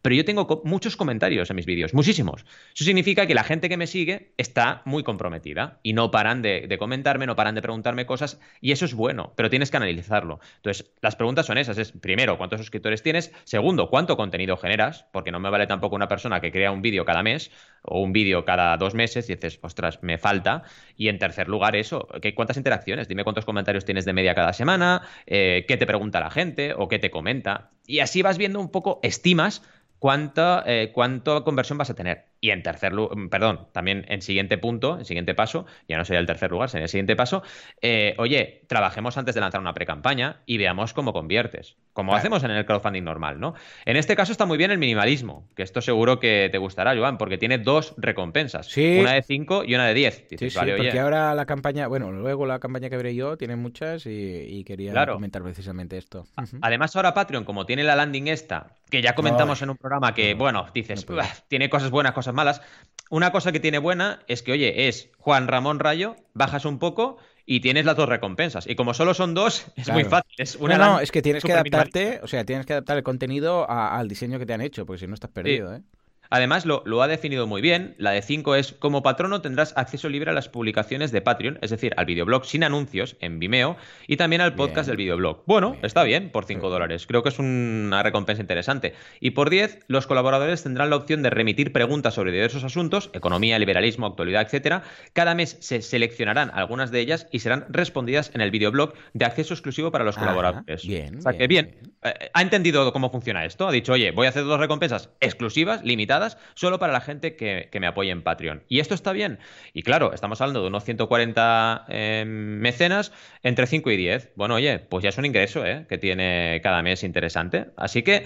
[SPEAKER 2] pero yo tengo muchos comentarios en mis vídeos, muchísimos. Eso significa que la gente que me sigue está muy comprometida y no paran de, comentarme, no paran de preguntarme cosas y eso es bueno, pero tienes que analizarlo. Entonces, las preguntas son esas. Es, primero, ¿cuántos suscriptores tienes? Segundo, ¿cuánto contenido generas? Porque no me vale tampoco una persona que crea un vídeo cada mes o un vídeo cada dos meses y dices, ostras, me falta. Y en tercer lugar, eso, ¿cuántas interacciones? Dime cuántos comentarios tienes de media cada semana, eh, qué te pregunta la gente o qué te comenta. Y así vas viendo un poco, estimas cuánta, eh, cuánto conversión vas a tener. Y en tercer lugar, mm, perdón, también en siguiente punto, en siguiente paso, ya no sería el tercer lugar, sería el siguiente paso, eh, oye, trabajemos antes de lanzar una pre-campaña y veamos cómo conviertes, como hacemos en el crowdfunding normal, ¿no? En este caso está muy bien el minimalismo, que esto seguro que te gustará, Joan, porque tiene dos recompensas, una de 5 y una de 10.
[SPEAKER 1] Sí, sí, porque ahora la campaña, bueno, luego la campaña que veré yo tiene muchas y, quería comentar precisamente esto.
[SPEAKER 2] Además ahora Patreon, como tiene la landing esta, que ya comentamos en un programa que, bueno, dices, tiene cosas buenas, cosas malas. Una cosa que tiene buena es que, oye, es Juan Ramón Rayo, bajas un poco y tienes las dos recompensas. Y como solo son dos, es muy fácil. Es una
[SPEAKER 1] no, es que tienes que adaptarte, o sea, tienes que adaptar el contenido al diseño que te han hecho, porque si no estás perdido, ¿eh?
[SPEAKER 2] Además, lo, ha definido muy bien. La de 5 es, como patrono tendrás acceso libre a las publicaciones de Patreon, es decir, al videoblog sin anuncios en Vimeo y también al podcast del videoblog. Bueno, está bien por 5 dólares. Creo que es una recompensa interesante. Y por 10, los colaboradores tendrán la opción de remitir preguntas sobre diversos asuntos, economía, liberalismo, actualidad, etcétera. Cada mes se seleccionarán algunas de ellas y serán respondidas en el videoblog de acceso exclusivo para los colaboradores.
[SPEAKER 1] Bien.
[SPEAKER 2] O sea que bien. Eh, ha entendido cómo funciona esto. Ha dicho, oye, voy a hacer dos recompensas exclusivas, limitadas solo para la gente que, me apoye en Patreon. Y esto está bien. Y claro, estamos hablando de unos 140 em, mecenas entre 5 y 10. Bueno, oye, pues ya es un ingreso ¿eh? que tiene cada mes interesante. Así que...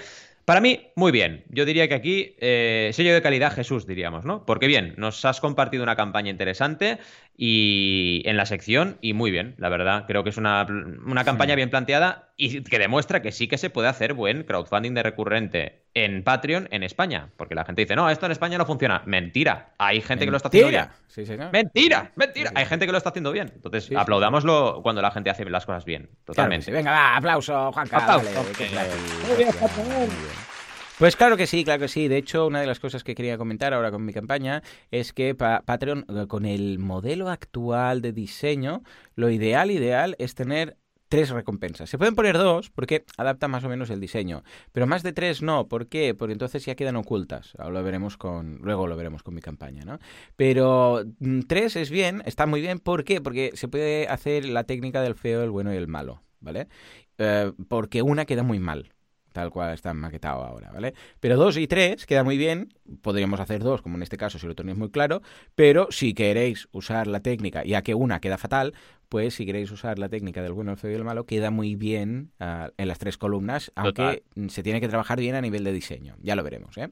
[SPEAKER 2] Para mí, muy bien. Yo diría que aquí, eh, sello de calidad Jesús, diríamos, ¿no? Porque bien, nos has compartido una campaña interesante y en la sección y muy bien, la verdad. Creo que es una, campaña bien planteada y que demuestra que sí que se puede hacer buen crowdfunding de recurrente en Patreon en España. Porque la gente dice, no, esto en España no funciona. Mentira. Hay gente que lo está haciendo bien. Mentira, mentira. Hay gente que lo está haciendo bien. Entonces, aplaudámoslo cuando la gente hace las cosas bien. Totalmente.
[SPEAKER 1] Venga, va, aplauso, Juan Carlos. Pues claro que sí, claro que sí. De hecho, una de las cosas que quería comentar ahora con mi campaña es que Patreon, eh, con el modelo actual de diseño, lo ideal, ideal es tener tres recompensas. Se pueden poner dos porque adapta más o menos el diseño, pero más de tres no. ¿Por qué? Porque entonces ya quedan ocultas. Ahora lo veremos con, luego lo veremos con mi campaña, ¿no? Pero mm, tres es bien, está muy bien. ¿Por qué? Porque se puede hacer la técnica del feo, el bueno y el malo, ¿vale? Eh, porque una queda muy mal tal cual está maquetado ahora, ¿vale? Pero dos y tres queda muy bien, podríamos hacer dos, como en este caso si lo tenéis muy claro, pero si queréis usar la técnica, ya que una queda fatal, pues si queréis usar la técnica del bueno, el feo y el malo, queda muy bien uh, en las tres columnas, aunque se tiene que trabajar bien a nivel de diseño. Ya lo veremos, ¿eh?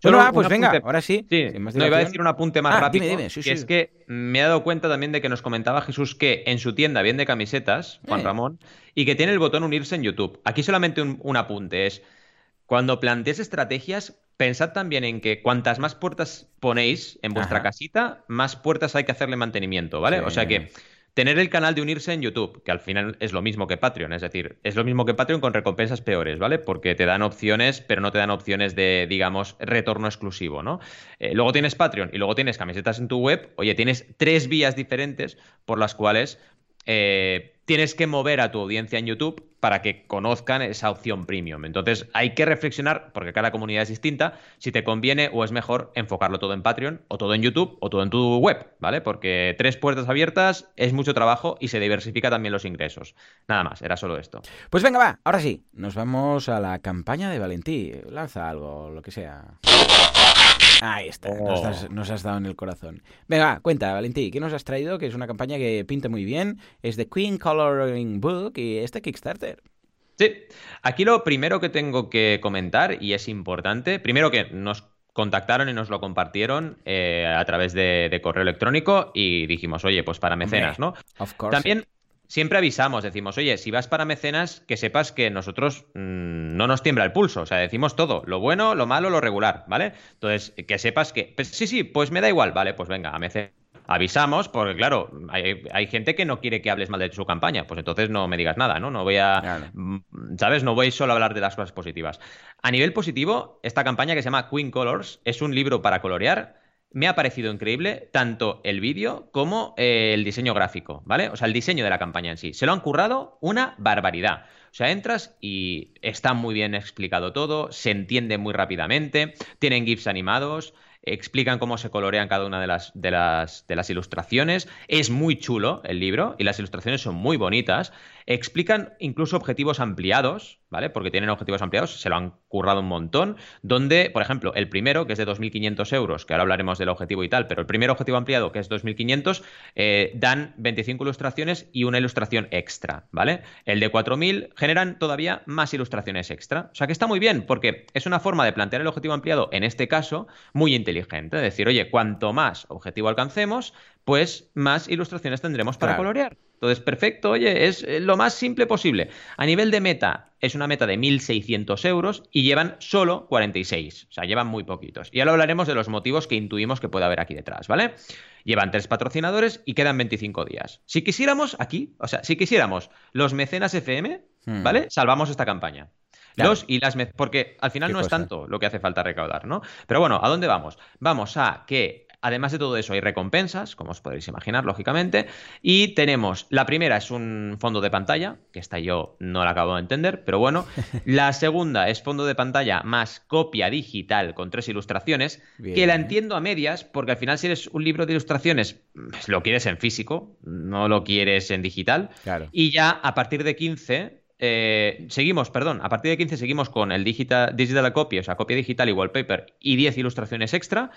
[SPEAKER 1] Bueno, ah, pues venga, ahora sí.
[SPEAKER 2] sí no, iba a decir un apunte más ah, rápido. Dime, dime. Sí, que es que me he dado cuenta también de que nos comentaba Jesús que en su tienda vende camisetas, Juan eh. Ramón, y que tiene el botón unirse en YouTube. Aquí solamente un, apunte es, cuando plantees estrategias, pensad también en que cuantas más puertas ponéis en vuestra casita, más puertas hay que hacerle mantenimiento, ¿vale? O sea que Tener el canal de unirse en YouTube, que al final es lo mismo que Patreon, es decir, es lo mismo que Patreon con recompensas peores, ¿vale? Porque te dan opciones, pero no te dan opciones de, digamos, retorno exclusivo, ¿no? Eh, luego tienes Patreon y luego tienes camisetas en tu web, oye, tienes tres vías diferentes por las cuales eh, tienes que mover a tu audiencia en YouTube para que conozcan esa opción premium. Entonces hay que reflexionar, porque cada comunidad es distinta, si te conviene o es mejor enfocarlo todo en Patreon, o todo en YouTube, o todo en tu web, ¿vale? Porque tres puertas abiertas es mucho trabajo y se diversifica también los ingresos. Nada más, era solo esto.
[SPEAKER 1] Pues venga, va, ahora sí, nos vamos a la campaña de Valentí. Lanza algo, lo que sea. Ahí está, oh. nos, has, dado en el corazón. Venga, cuenta, Valentí, ¿qué nos has traído? Que es una campaña que pinta muy bien, es de Queen Coloring Book y este Kickstarter.
[SPEAKER 2] Sí, aquí lo primero que tengo que comentar, y es importante, primero que nos contactaron y nos lo compartieron eh, a través de, correo electrónico y dijimos, oye, pues para mecenas, ¿no? También siempre avisamos, decimos, oye, si vas para mecenas, que sepas que nosotros mm, no nos tiembla el pulso, o sea, decimos todo, lo bueno, lo malo, lo regular, ¿vale? Entonces, que sepas que, pues, sí, sí, pues me da igual, vale, pues venga, a mecenas avisamos, porque claro, hay, gente que no quiere que hables mal de su campaña, pues entonces no me digas nada, ¿no? No voy a, mm, ¿sabes? No voy solo a hablar de las cosas positivas. A nivel positivo, esta campaña que se llama Queen Colors es un libro para colorear. Me ha parecido increíble tanto el vídeo como eh, el diseño gráfico, ¿vale? O sea, el diseño de la campaña en sí. Se lo han currado una barbaridad. O sea, entras y está muy bien explicado todo, se entiende muy rápidamente, tienen GIFs animados, explican cómo se colorean cada una de las, de las, de las ilustraciones. Es muy chulo el libro y las ilustraciones son muy bonitas. Explican incluso objetivos ampliados, ¿vale? Porque tienen objetivos ampliados, se lo han currado un montón, donde, por ejemplo, el primero, que es de 2.500 euros, que ahora hablaremos del objetivo y tal, pero el primer objetivo ampliado, que es 2.500, eh, dan 25 ilustraciones y una ilustración extra, ¿vale? El de 4.000 generan todavía más ilustraciones extra. O sea que está muy bien, porque es una forma de plantear el objetivo ampliado, en este caso, muy inteligente. Es decir, oye, cuanto más objetivo alcancemos, pues más ilustraciones tendremos para colorear. Entonces, perfecto, oye, es lo más simple posible. A nivel de meta, es una meta de 1.600 euros y llevan solo 46, o sea, llevan muy poquitos. Y ahora hablaremos de los motivos que intuimos que puede haber aquí detrás, ¿vale? Llevan tres patrocinadores y quedan 25 días. Si quisiéramos aquí, o sea, si quisiéramos los mecenas FM, hmm. ¿vale? Salvamos esta campaña. Los y las porque al final no es tanto lo que hace falta recaudar, ¿no? Pero bueno, ¿a dónde vamos? Vamos a que Además de todo eso, hay recompensas, como os podéis imaginar, lógicamente. Y tenemos, la primera es un fondo de pantalla, que esta yo no la acabo de entender, pero bueno. La segunda es fondo de pantalla más copia digital con tres ilustraciones, que la entiendo a medias, porque al final si eres un libro de ilustraciones, pues, lo quieres en físico, no lo quieres en digital. Y ya a partir de 15 eh, seguimos, perdón, a partir de 15 seguimos con el digital, digital copy, o sea, copia digital y wallpaper y 10 ilustraciones extra.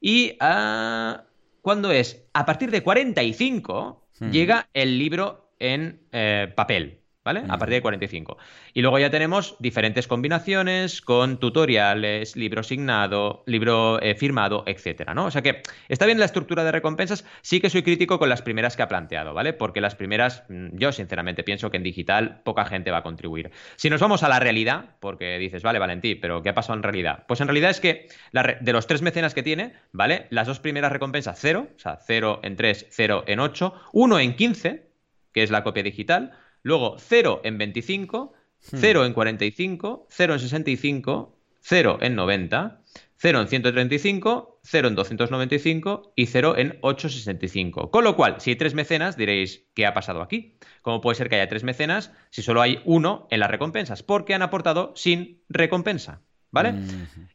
[SPEAKER 2] Y uh, cuando es a partir de 45, llega el libro en eh, papel. ¿Vale? A partir de 45. Y luego ya tenemos diferentes combinaciones con tutoriales, libro asignado, libro eh, firmado, etcétera, ¿no? O sea que está bien la estructura de recompensas, sí que soy crítico con las primeras que ha planteado, ¿vale? Porque las primeras, mm, yo sinceramente pienso que en digital poca gente va a contribuir. Si nos vamos a la realidad, porque dices, vale, Valentí, pero ¿qué ha pasado en realidad? Pues en realidad es que de los tres mecenas que tiene, ¿vale? Las dos primeras recompensas, cero, o sea, cero en 3, cero en 8, uno en 15, que es la copia digital, Luego 0 en 25, 0 hmm. en 45, 0 en 65, 0 en 90, 0 en 135, 0 en 295 y 0 en 865. Con lo cual, si hay tres mecenas, diréis, ¿qué ha pasado aquí? ¿Cómo puede ser que haya tres mecenas si solo hay uno en las recompensas? Porque han aportado sin recompensa. ¿Vale?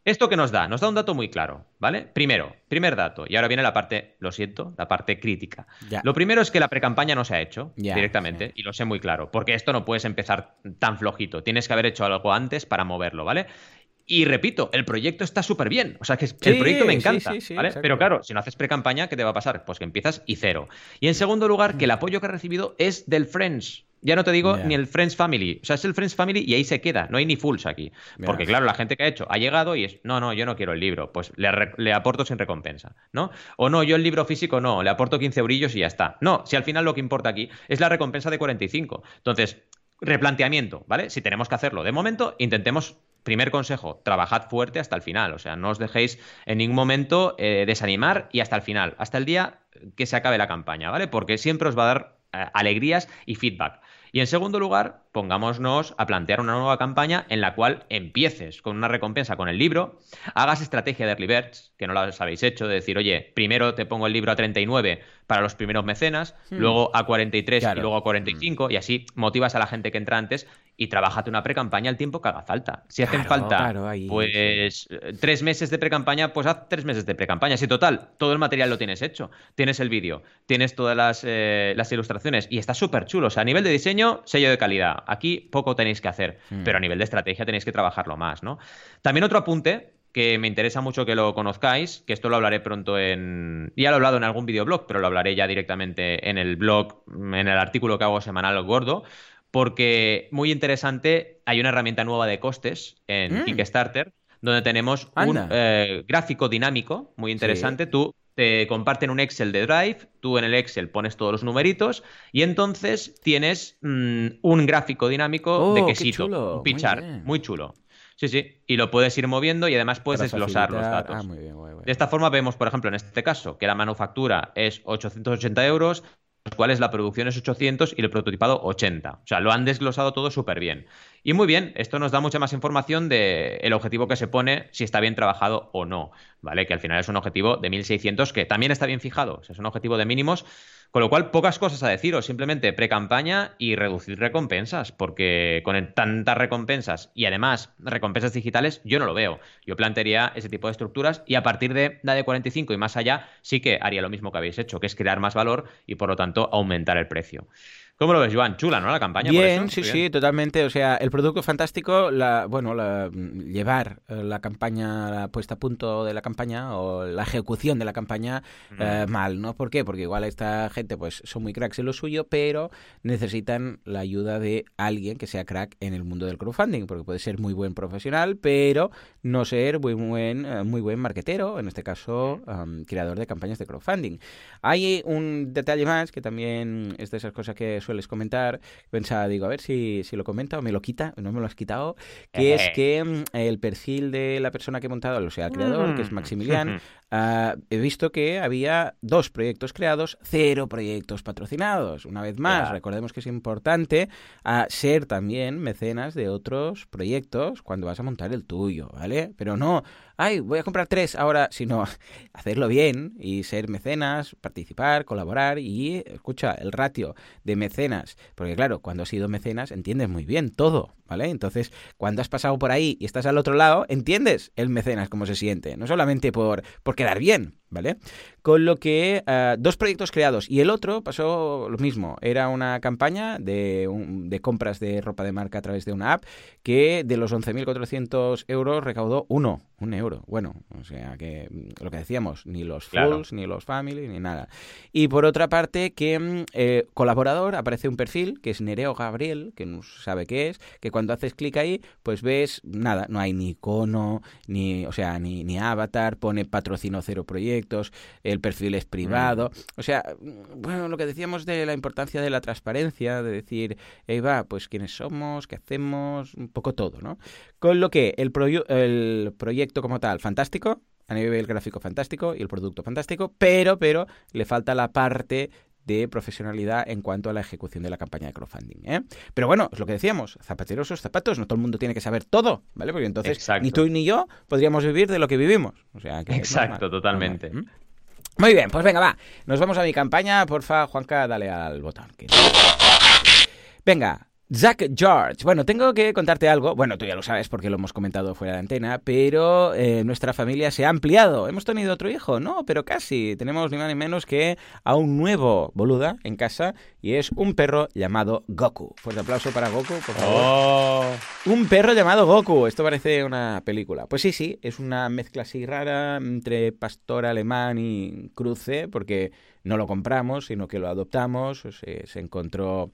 [SPEAKER 2] ¿Esto qué nos da? Nos da un dato muy claro, ¿vale? Primero, primer dato, y ahora viene la parte, lo siento, la parte crítica. Lo primero es que la precampaña no se ha hecho directamente, y lo sé muy claro, porque esto no puedes empezar tan flojito, tienes que haber hecho algo antes para moverlo, ¿vale? Y repito, el proyecto está súper bien. O sea, que el proyecto me encanta. ¿vale? Pero claro, si no haces pre-campaña, ¿qué te va a pasar? Pues que empiezas y cero. Y en segundo lugar, que el apoyo que ha recibido es del Friends. Ya no te digo ni el Friends Family. O sea, es el Friends Family y ahí se queda. No hay ni fulls aquí. Porque, claro, la gente que ha hecho ha llegado y es, no, no, yo no quiero el libro. Pues le, aporto sin recompensa, ¿no? O no, yo el libro físico no, le aporto 15 eurillos y ya está. No, si al final lo que importa aquí es la recompensa de 45. Entonces, replanteamiento, ¿vale? Si tenemos que hacerlo. De momento, intentemos primer consejo, trabajad fuerte hasta el final, o sea, no os dejéis en ningún momento eh, desanimar y hasta el final, hasta el día que se acabe la campaña, ¿vale? Porque siempre os va a dar alegrías y feedback. Y en segundo lugar, pongámonos a plantear una nueva campaña en la cual empieces con una recompensa con el libro, hagas estrategia de early que no la habéis hecho, de decir, oye, primero te pongo el libro a 39 para los primeros mecenas, hmm. luego a 43 y luego a 45, y así motivas a la gente que entra antes y trabajate una pre-campaña el tiempo que haga falta. Si hacen falta pues tres meses de pre-campaña, pues haz tres meses de pre-campaña. Si total, todo el material lo tienes hecho, tienes el vídeo, tienes todas las, eh, las ilustraciones y está súper chulo. O sea, a nivel de diseño, sello de calidad. Aquí poco tenéis que hacer, hmm. pero a nivel de estrategia tenéis que trabajarlo más, ¿no? También otro apunte que me interesa mucho que lo conozcáis, que esto lo hablaré pronto en... Ya lo he hablado en algún videoblog, pero lo hablaré ya directamente en el blog, en el artículo que hago semanal gordo, porque muy interesante, hay una herramienta nueva de costes en mm. Kickstarter donde tenemos un eh, gráfico dinámico muy interesante. Tú te comparten un Excel de Drive, tú en el Excel pones todos los numeritos y entonces tienes mm, un gráfico dinámico de
[SPEAKER 1] Oh, qué
[SPEAKER 2] quesito,
[SPEAKER 1] chulo,
[SPEAKER 2] un pichar,
[SPEAKER 1] muy
[SPEAKER 2] chulo. Sí, sí, y lo puedes ir moviendo y además puedes desglosar los datos.
[SPEAKER 1] Ah, muy bien.
[SPEAKER 2] De esta forma vemos, por ejemplo, en este caso, que la manufactura es 880 euros, los cuales la producción es 800 y el prototipado 80. O sea, lo han desglosado todo súper bien. Y muy bien, esto nos da mucha más información del el objetivo que se pone, si está bien trabajado o no, ¿vale? Que al final es un objetivo de 1600 que también está bien fijado, o sea, es un objetivo de mínimos, con lo cual pocas cosas a deciros, simplemente pre-campaña y reducir recompensas, porque con tantas recompensas y además recompensas digitales, yo no lo veo. Yo plantearía ese tipo de estructuras y a partir de la de 45 y más allá, sí que haría lo mismo que habéis hecho, que es crear más valor y por lo tanto aumentar el precio. ¿Cómo lo ves, Joan? Chula, ¿no? La campaña. por
[SPEAKER 1] Bien,
[SPEAKER 2] eso?
[SPEAKER 1] sí, sí, totalmente. O sea, el producto fantástico, la, bueno, la, llevar eh, la campaña, la puesta a punto de la campaña o la ejecución de la campaña eh, mal, ¿no? ¿Por qué? Porque igual esta gente, pues, son muy cracks en lo suyo, pero necesitan la ayuda de alguien que sea crack en el mundo del crowdfunding, porque puede ser muy buen profesional, pero no ser muy buen, eh, muy buen marketero, en este caso, am, creador de campañas de crowdfunding. Hay un detalle más que también es de esas cosas que sueles comentar. Pensaba, digo, a ver si, si lo comenta o me lo quita, no me lo has quitado, que es
[SPEAKER 2] Ejé.
[SPEAKER 1] que mm, el perfil de la persona que he montado, o sea, el creador, que es
[SPEAKER 2] Mm.
[SPEAKER 1] Maximilian, ah, he visto que había dos proyectos creados, cero proyectos patrocinados. Una vez más, recordemos que es importante ah, ser también mecenas de otros proyectos cuando vas a montar el tuyo, ¿vale? Pero no, ay, voy a comprar tres ahora, sino hacerlo bien y ser mecenas, participar, colaborar y, escucha, el ratio de mecenas, porque claro, cuando has sido mecenas entiendes muy bien todo, ¿vale? Entonces, cuando has pasado por ahí y estás al otro lado, entiendes el mecenas cómo se siente, no solamente por, por quedar bien, ¿vale? Con lo que ah, dos proyectos creados y el otro pasó lo mismo, era una campaña de, un- de compras de ropa de marca a través de una app que de los 11.400 euros recaudó uno, un euro. Bueno, o sea que mm, lo que decíamos, ni los
[SPEAKER 2] Claro.
[SPEAKER 1] fulls, ni los family, ni nada. Y por otra parte, que mm, eh, colaborador aparece un perfil que es Nereo Gabriel, que no sabe qué es, que cuando haces clic ahí, pues ves nada, no hay ni icono, ni, o sea, ni, ni avatar, pone patrocino cero proyectos, el perfil es privado. O sea, mm, bueno, lo que decíamos de la importancia de la transparencia, de decir, hey, va, pues quiénes somos, qué hacemos, un poco todo, ¿no? Con lo que el, el proyecto como tal, fantástico, a nivel gráfico fantástico y el producto fantástico, pero, pero le falta la parte de profesionalidad en cuanto a la ejecución de la campaña de crowdfunding. ¿eh? Pero bueno, es lo que decíamos, zapateros sus zapatos, no todo el mundo tiene que saber todo, ¿vale? Porque entonces
[SPEAKER 2] Exacto.
[SPEAKER 1] ni tú ni yo podríamos vivir de lo que vivimos. O sea, que es
[SPEAKER 2] Exacto,
[SPEAKER 1] normal,
[SPEAKER 2] totalmente.
[SPEAKER 1] normal. ¿Mm? Muy bien, pues venga, va. Nos vamos a mi campaña. Porfa, Juanca, dale al botón. Venga, Zack George. Bueno, tengo que contarte algo. Bueno, tú ya lo sabes porque lo hemos comentado fuera de antena, pero eh, nuestra familia se ha ampliado. ¿Hemos tenido otro hijo? No, pero casi. Tenemos ni más ni menos que a un nuevo boluda en casa y es un perro llamado Goku. Fuerte aplauso para Goku, por favor.
[SPEAKER 2] Oh.
[SPEAKER 1] Un perro llamado Goku. Esto parece una película. Pues sí, sí, es una mezcla así rara entre pastor alemán y cruce, porque no lo compramos, sino que lo adoptamos. Se, se encontró.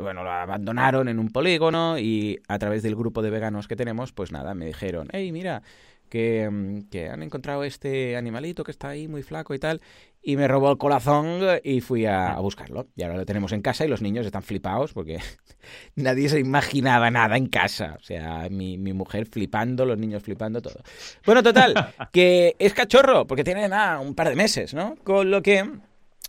[SPEAKER 1] Bueno, lo abandonaron en un polígono y a través del grupo de veganos que tenemos, pues nada, me dijeron, hey, mira, que, mm, que han encontrado este animalito que está ahí muy flaco y tal, y me robó el corazón y fui a, a buscarlo. Y ahora lo tenemos en casa y los niños están flipados porque nadie se imaginaba nada en casa. O sea, mi, mi mujer flipando, los niños flipando, todo. Bueno, total, que es cachorro, porque tiene nada, un par de meses, ¿no? Con lo que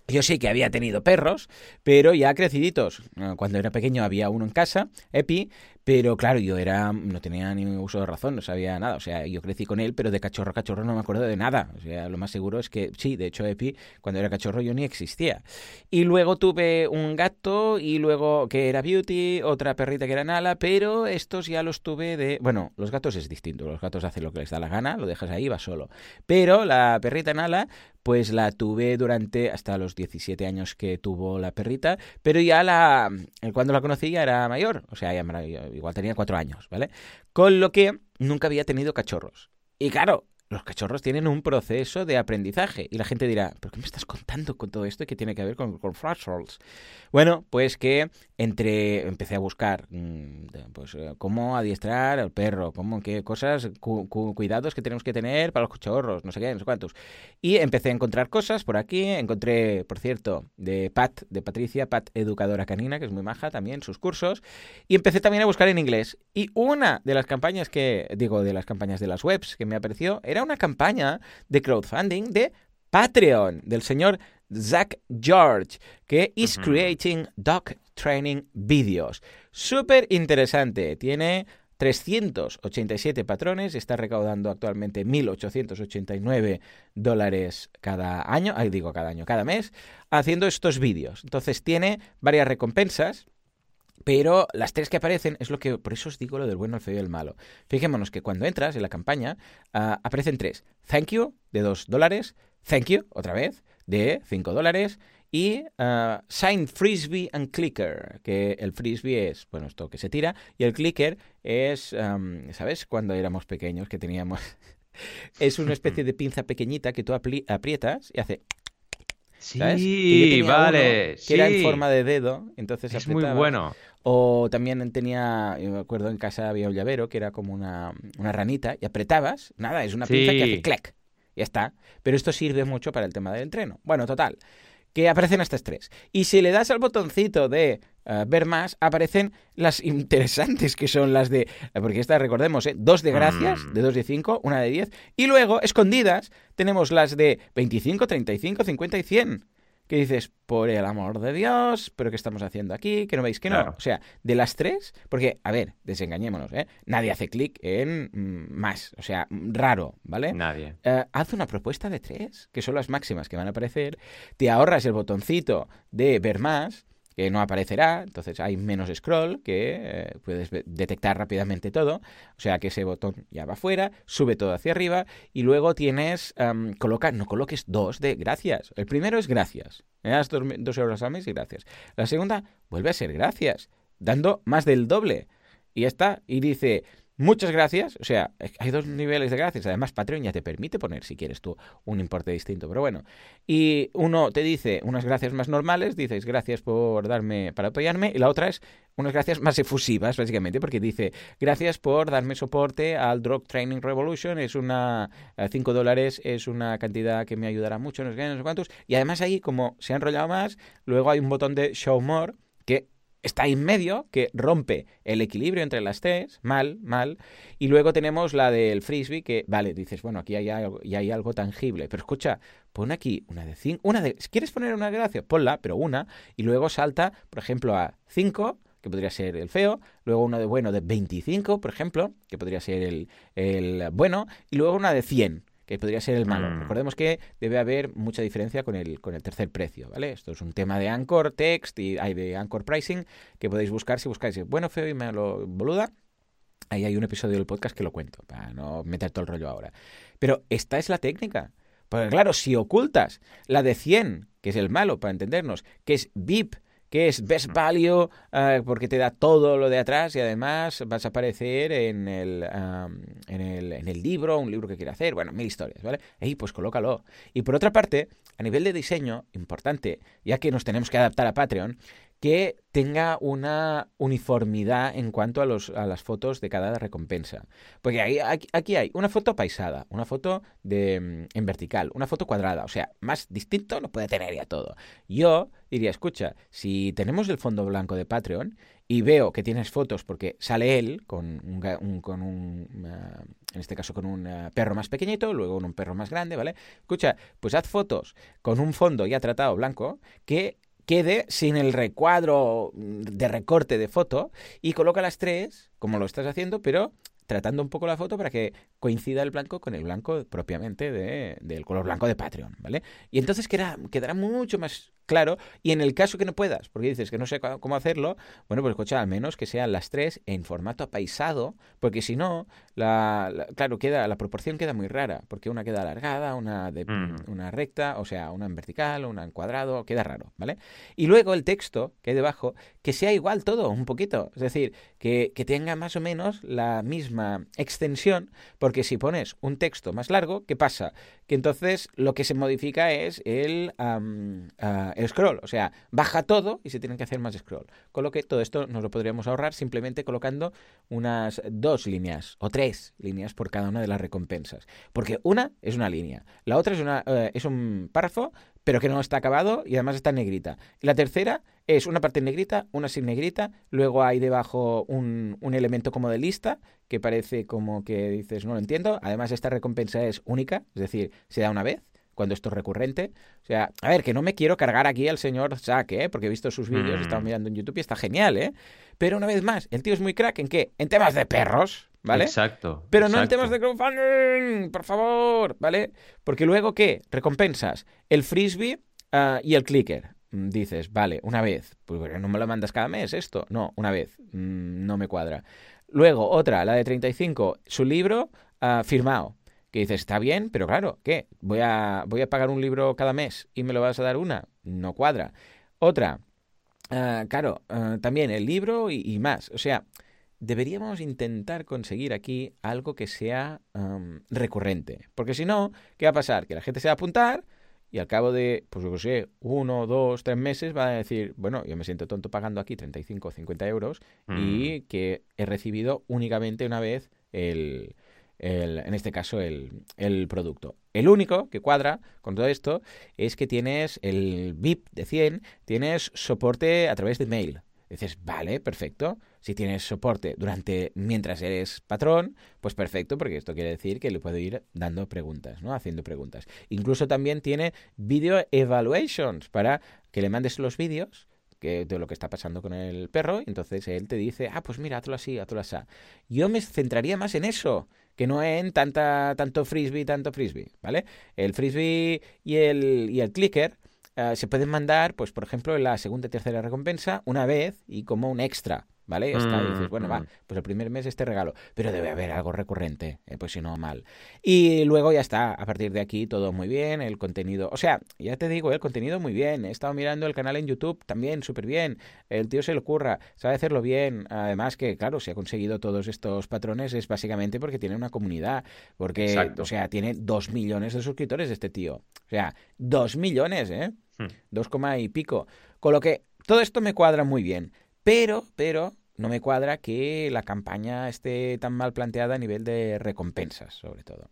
[SPEAKER 1] yo sí que había tenido perros, pero ya creciditos. Eh, Cuando era pequeño había uno en casa, Epi, pero claro, yo era no tenía ni uso de razón, no sabía nada. O sea, yo crecí con él, pero de cachorro a cachorro no me acuerdo de nada. O sea, lo más seguro es que sí, de hecho, Epi, cuando era cachorro yo ni existía. Y luego tuve un gato y luego que era Beauty, otra perrita que era Nala, pero estos ya los tuve de... Bueno, los gatos es distinto, los gatos hacen lo que les da la gana, lo dejas ahí, va solo. Pero la perrita Nala, pues la tuve durante hasta los 17 años que tuvo la perrita, pero ya la... Cuando la conocí ya era mayor, o sea, ya igual tenía cuatro años, ¿vale? Con lo que nunca había tenido cachorros. Y claro, los cachorros tienen un proceso de aprendizaje. Y la gente dirá, ¿pero qué me estás contando con todo esto y qué tiene que ver con, con? Bueno, pues que entre empecé a buscar mm, pues eh, cómo adiestrar al perro, cómo qué cosas, cuidados que tenemos que tener para los cachorros, no sé qué, no sé cuántos. Y empecé a encontrar cosas por aquí, encontré, por cierto, de Pat, de Patricia, Pat educadora canina, que es muy maja también, sus cursos, y empecé también a buscar en inglés. Y una de las campañas que digo de las campañas de las webs que me apareció era una campaña de crowdfunding de Patreon del señor Zach George, que is creating dog training videos. Súper interesante. Tiene 387 patrones, está recaudando actualmente 1.889 dólares cada año, ahí digo cada año, cada mes, haciendo estos vídeos. Entonces tiene varias recompensas. Pero las tres que aparecen es lo que, por eso os digo lo del bueno, el feo y el malo. Fijémonos que cuando entras en la campaña ah, aparecen tres. Thank you, de 2 dólares. Thank you, otra vez, de 5 dólares. Y uh, Sign Frisbee and Clicker, que el frisbee es, bueno, esto que se tira, y el clicker es, ¿sabes? Cuando éramos pequeños que teníamos... es una especie de pinza pequeñita que tú aprietas y hace...
[SPEAKER 2] Sí, vale.
[SPEAKER 1] que era en forma de dedo, entonces
[SPEAKER 2] es muy bueno.
[SPEAKER 1] O también tenía, yo me acuerdo en casa había un llavero que era como una, una ranita y apretabas, nada, es una pinza que hace clac. Ya está. Pero esto sirve mucho para el tema del entreno. Bueno, total que aparecen estas tres. Y si le das al botoncito de eh, ver más, aparecen las interesantes, que son las de, eh, porque estas recordemos, ¿eh? dos de gracias, mm. de dos de cinco, una de diez, y luego, escondidas, tenemos las de 25, 35, 50 y 100 que dices, por el amor de Dios, pero ¿qué estamos haciendo aquí? Que no veis que no. O sea, de las tres, porque, a ver, desengañémonos, ¿eh? Nadie hace clic en mm, más, o sea, raro, ¿vale?
[SPEAKER 2] Nadie.
[SPEAKER 1] Eh, haz una propuesta de tres, que son las máximas que van a aparecer, te ahorras el botoncito de ver más que no aparecerá, entonces hay menos scroll, que eh, puedes detectar rápidamente todo, o sea que ese botón ya va fuera, sube todo hacia arriba y luego tienes, coloca, no coloques dos de gracias. El primero es gracias, me das dos, euros al mes y gracias. La segunda vuelve a ser gracias, dando más del doble. Y está, y dice, Muchas gracias. O sea, hay dos niveles de gracias. Además, Patreon ya te permite poner, si quieres tú, un importe distinto. Pero bueno. Y uno te dice unas gracias más normales, dices gracias por darme, para apoyarme. Y la otra es unas gracias más efusivas, básicamente, porque dice gracias por darme soporte al Drug Training Revolution. Es una, 5 dólares es una cantidad que me ayudará mucho, no sé qué, no sé cuántos. Y además ahí, como se ha enrollado más, luego hay un botón de Show More que está en medio, que rompe el equilibrio entre las tres, mal, mal, y luego tenemos la del frisbee, que, vale, dices, bueno, aquí hay algo, y hay algo tangible, pero escucha, pon aquí una de cinco, una de, si quieres poner una gracia, ponla, pero una, y luego salta, por ejemplo, a cinco, que podría ser el feo, luego uno de bueno de 25, por ejemplo, que podría ser el, el bueno, y luego una de 100, que podría ser el malo. Mm. Recordemos que debe haber mucha diferencia con el, con el tercer precio, ¿vale? Esto es un tema de Anchor Text y hay de Anchor Pricing que podéis buscar si buscáis bueno, feo y malo, boluda. Ahí hay un episodio del podcast que lo cuento, para no meter todo el rollo ahora. Pero esta es la técnica. Porque claro, si ocultas la de 100, que es el malo, para entendernos, que es VIP, que es Best Value, eh, porque te da todo lo de atrás y además vas a aparecer en el, en el, en el libro, un libro que quiere hacer, bueno, mil historias, ¿vale? Ahí pues colócalo. Y por otra parte, a nivel de diseño, importante, ya que nos tenemos que adaptar a Patreon, que tenga una uniformidad en cuanto a, los, a las fotos de cada recompensa. Porque ahí, aquí, hay una foto paisada, una foto de, mm, en vertical, una foto cuadrada. O sea, más distinto no puede tener ya todo. Yo diría, escucha, si tenemos el fondo blanco de Patreon y veo que tienes fotos porque sale él con un, con un en este caso con un eh, perro más pequeñito, luego con un perro más grande, ¿vale? Escucha, pues haz fotos con un fondo ya tratado blanco que quede sin el recuadro de recorte de foto y coloca las tres, como lo estás haciendo, pero tratando un poco la foto para que coincida el blanco con el blanco propiamente de, del color blanco de Patreon, ¿vale? Y entonces quedará, quedará mucho más claro. Y en el caso que no puedas, porque dices que no sé cómo hacerlo, bueno, pues escucha, al menos que sean las tres en formato apaisado, porque si no, la, claro, queda, la proporción queda muy rara, porque una queda alargada, una, de, una recta, o sea, una en vertical, una en cuadrado, queda raro, ¿vale? Y luego el texto que hay debajo, que sea igual todo, un poquito, es decir, que, que tenga más o menos la misma extensión, porque si pones un texto más largo, ¿qué pasa? Que entonces lo que se modifica es el, el scroll. O sea, baja todo y se tienen que hacer más scroll. Con lo que todo esto nos lo podríamos ahorrar simplemente colocando unas dos líneas o tres líneas por cada una de las recompensas. Porque una es una línea, la otra es, una, eh, es un párrafo, pero que no está acabado y además está en negrita. la tercera es una parte en negrita, una sin negrita, luego hay debajo un, un elemento como de lista que parece como que dices, no lo entiendo. Además, esta recompensa es única, es decir, se da una vez cuando esto es recurrente. O sea, a ver, que no me quiero cargar aquí al señor Zack, ¿eh? porque he visto sus vídeos, he estado mm. mirando en YouTube y está genial, ¿eh? Pero una vez más, el tío es muy crack en qué? En temas de perros, ¿vale?
[SPEAKER 2] Exacto.
[SPEAKER 1] Pero no en temas de crowdfunding, por favor, ¿vale? Porque luego, ¿qué? Recompensas. El frisbee ah, y el clicker. Mm, dices, vale, una vez. Pues no me lo mandas cada mes esto. No, una vez. Mm, no me cuadra. Luego, otra, la de 35, su libro uh, firmado que dices, está bien, pero claro, ¿qué? ¿Voy a, voy a pagar un libro cada mes y me lo vas a dar una? No cuadra. Otra, ah, claro, ah, también el libro y, más. O sea, deberíamos intentar conseguir aquí algo que sea recurrente. Porque si no, ¿qué va a pasar? Que la gente se va a apuntar y al cabo de, pues yo qué sé, uno, dos, tres meses va a decir, bueno, yo me siento tonto pagando aquí 35 o 50 euros y mm. que he recibido únicamente una vez el, en este caso, el, producto. El único que cuadra con todo esto es que tienes el VIP de 100, tienes soporte a través de mail. Dices, vale, perfecto. Si tienes soporte durante mientras eres patrón, pues perfecto, porque esto quiere decir que le puedo ir dando preguntas, ¿no? Haciendo preguntas. Incluso también tiene video evaluations para que le mandes los vídeos de lo que está pasando con el perro, y entonces él te dice, ah, pues mira, hazlo así, hazlo así. Yo me centraría más en eso, que no en tanta, tanto frisbee, tanto frisbee, ¿vale? El frisbee y el, y el clicker eh, se pueden mandar, pues por ejemplo, en la segunda y tercera recompensa una vez y como un extra, ¿vale? Está, y dices, bueno, va, mm, pues el primer mes este regalo, pero debe haber algo recurrente, eh, pues si no, mal. Y luego ya está, a partir de aquí todo muy bien, el contenido, o sea, ya te digo, el contenido muy bien, he estado mirando el canal en YouTube también súper bien, el tío se le ocurra, sabe hacerlo bien, además que, claro, si ha conseguido todos estos patrones es básicamente porque tiene una comunidad, porque, o sea, tiene dos millones de suscriptores este tío, o sea, dos millones, ¿eh? Hmm. Dos coma y pico. Con lo que todo esto me cuadra muy bien. Pero, pero, no me cuadra que la campaña esté tan mal planteada a nivel de recompensas, sobre todo.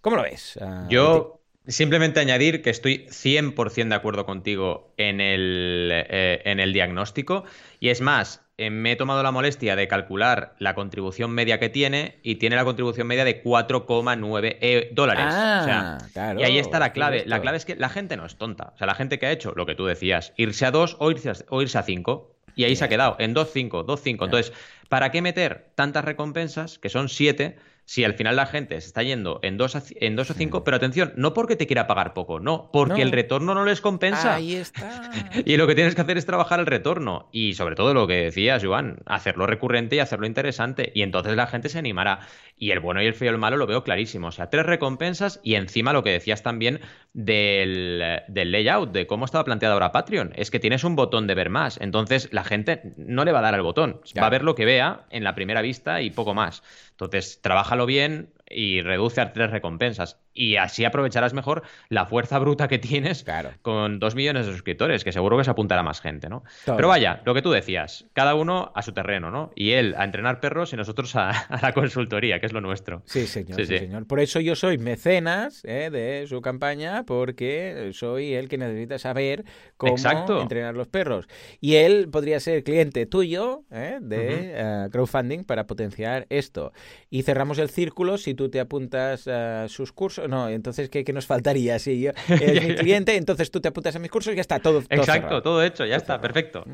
[SPEAKER 1] ¿Cómo lo ves?
[SPEAKER 2] Ah, Yo simplemente añadir que estoy 100% de acuerdo contigo en el, eh, en el diagnóstico. Y es más, eh, me he tomado la molestia de calcular la contribución media que tiene y tiene la contribución media de 4,9 eh, dólares.
[SPEAKER 1] Ah,
[SPEAKER 2] y ahí está la clave. La clave es que la gente no es tonta. O sea, la gente que ha hecho lo que tú decías, irse a 2 o irse a, o irse a 5 y ahí se ha quedado, en 2-5, 2-5. Entonces, ¿para qué meter tantas recompensas, que son 7, si al final la gente se está yendo en 2 en dos o 5, pero atención, no porque te quiera pagar poco, no, porque el retorno no les compensa.
[SPEAKER 1] Ahí está.
[SPEAKER 2] y lo que tienes que hacer es trabajar el retorno. Y sobre todo lo que decías, Joan, hacerlo recurrente y hacerlo interesante. Y entonces la gente se animará. Y el bueno y el feo y el malo lo veo clarísimo. O sea, tres recompensas y encima lo que decías también del, del layout, de cómo estaba planteado ahora Patreon. Es que tienes un botón de ver más. Entonces la gente no le va a dar al botón. Va a ver lo que vea en la primera vista y poco más. Entonces, trabájalo bien y reduce a tres recompensas y así aprovecharás mejor la fuerza bruta que tienes con dos millones de suscriptores, que seguro que se apuntará más gente, ¿no? Pero vaya, lo que tú decías, cada uno a su terreno, ¿no? Y él a entrenar perros y nosotros a, la consultoría, que es lo nuestro.
[SPEAKER 1] Sí, señor, sí, señor. Por eso yo soy mecenas ¿eh? de su campaña, porque soy el que necesita saber cómo entrenar los perros. Y él podría ser cliente tuyo ¿eh? de eh, crowdfunding para potenciar esto. Y cerramos el círculo si tú te apuntas a sus cursos no, entonces, ¿qué, nos faltaría? Si yo eres mi cliente, entonces tú te apuntas a mis cursos y ya está, todo,
[SPEAKER 2] todo Exacto, todo hecho, ya está, perfecto.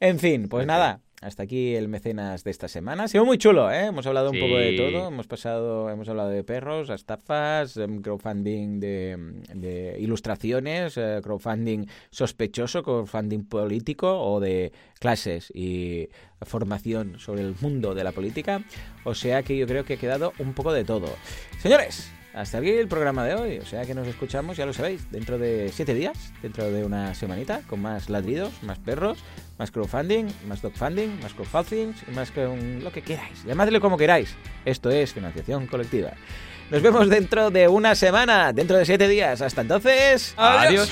[SPEAKER 1] En fin, pues nada, hasta aquí el mecenas de esta semana. Ha sido muy chulo, ¿eh? Hemos hablado un poco de todo. Hemos pasado, hemos hablado de perros, estafas, em, crowdfunding de, ilustraciones, eh, crowdfunding sospechoso, crowdfunding político o de clases y formación sobre el mundo de la política. O sea que yo creo que ha quedado un poco de todo. Señores, hasta aquí el programa de hoy. O sea que nos escuchamos, ya lo sabéis, dentro de siete días, dentro de una semanita, con más ladridos, más perros, más crowdfunding, más dogfunding, más crowdfunding y más que lo que queráis. Llamadle como queráis. Esto es financiación colectiva. Nos vemos dentro de una semana, dentro de siete días. Hasta entonces.
[SPEAKER 2] adiós.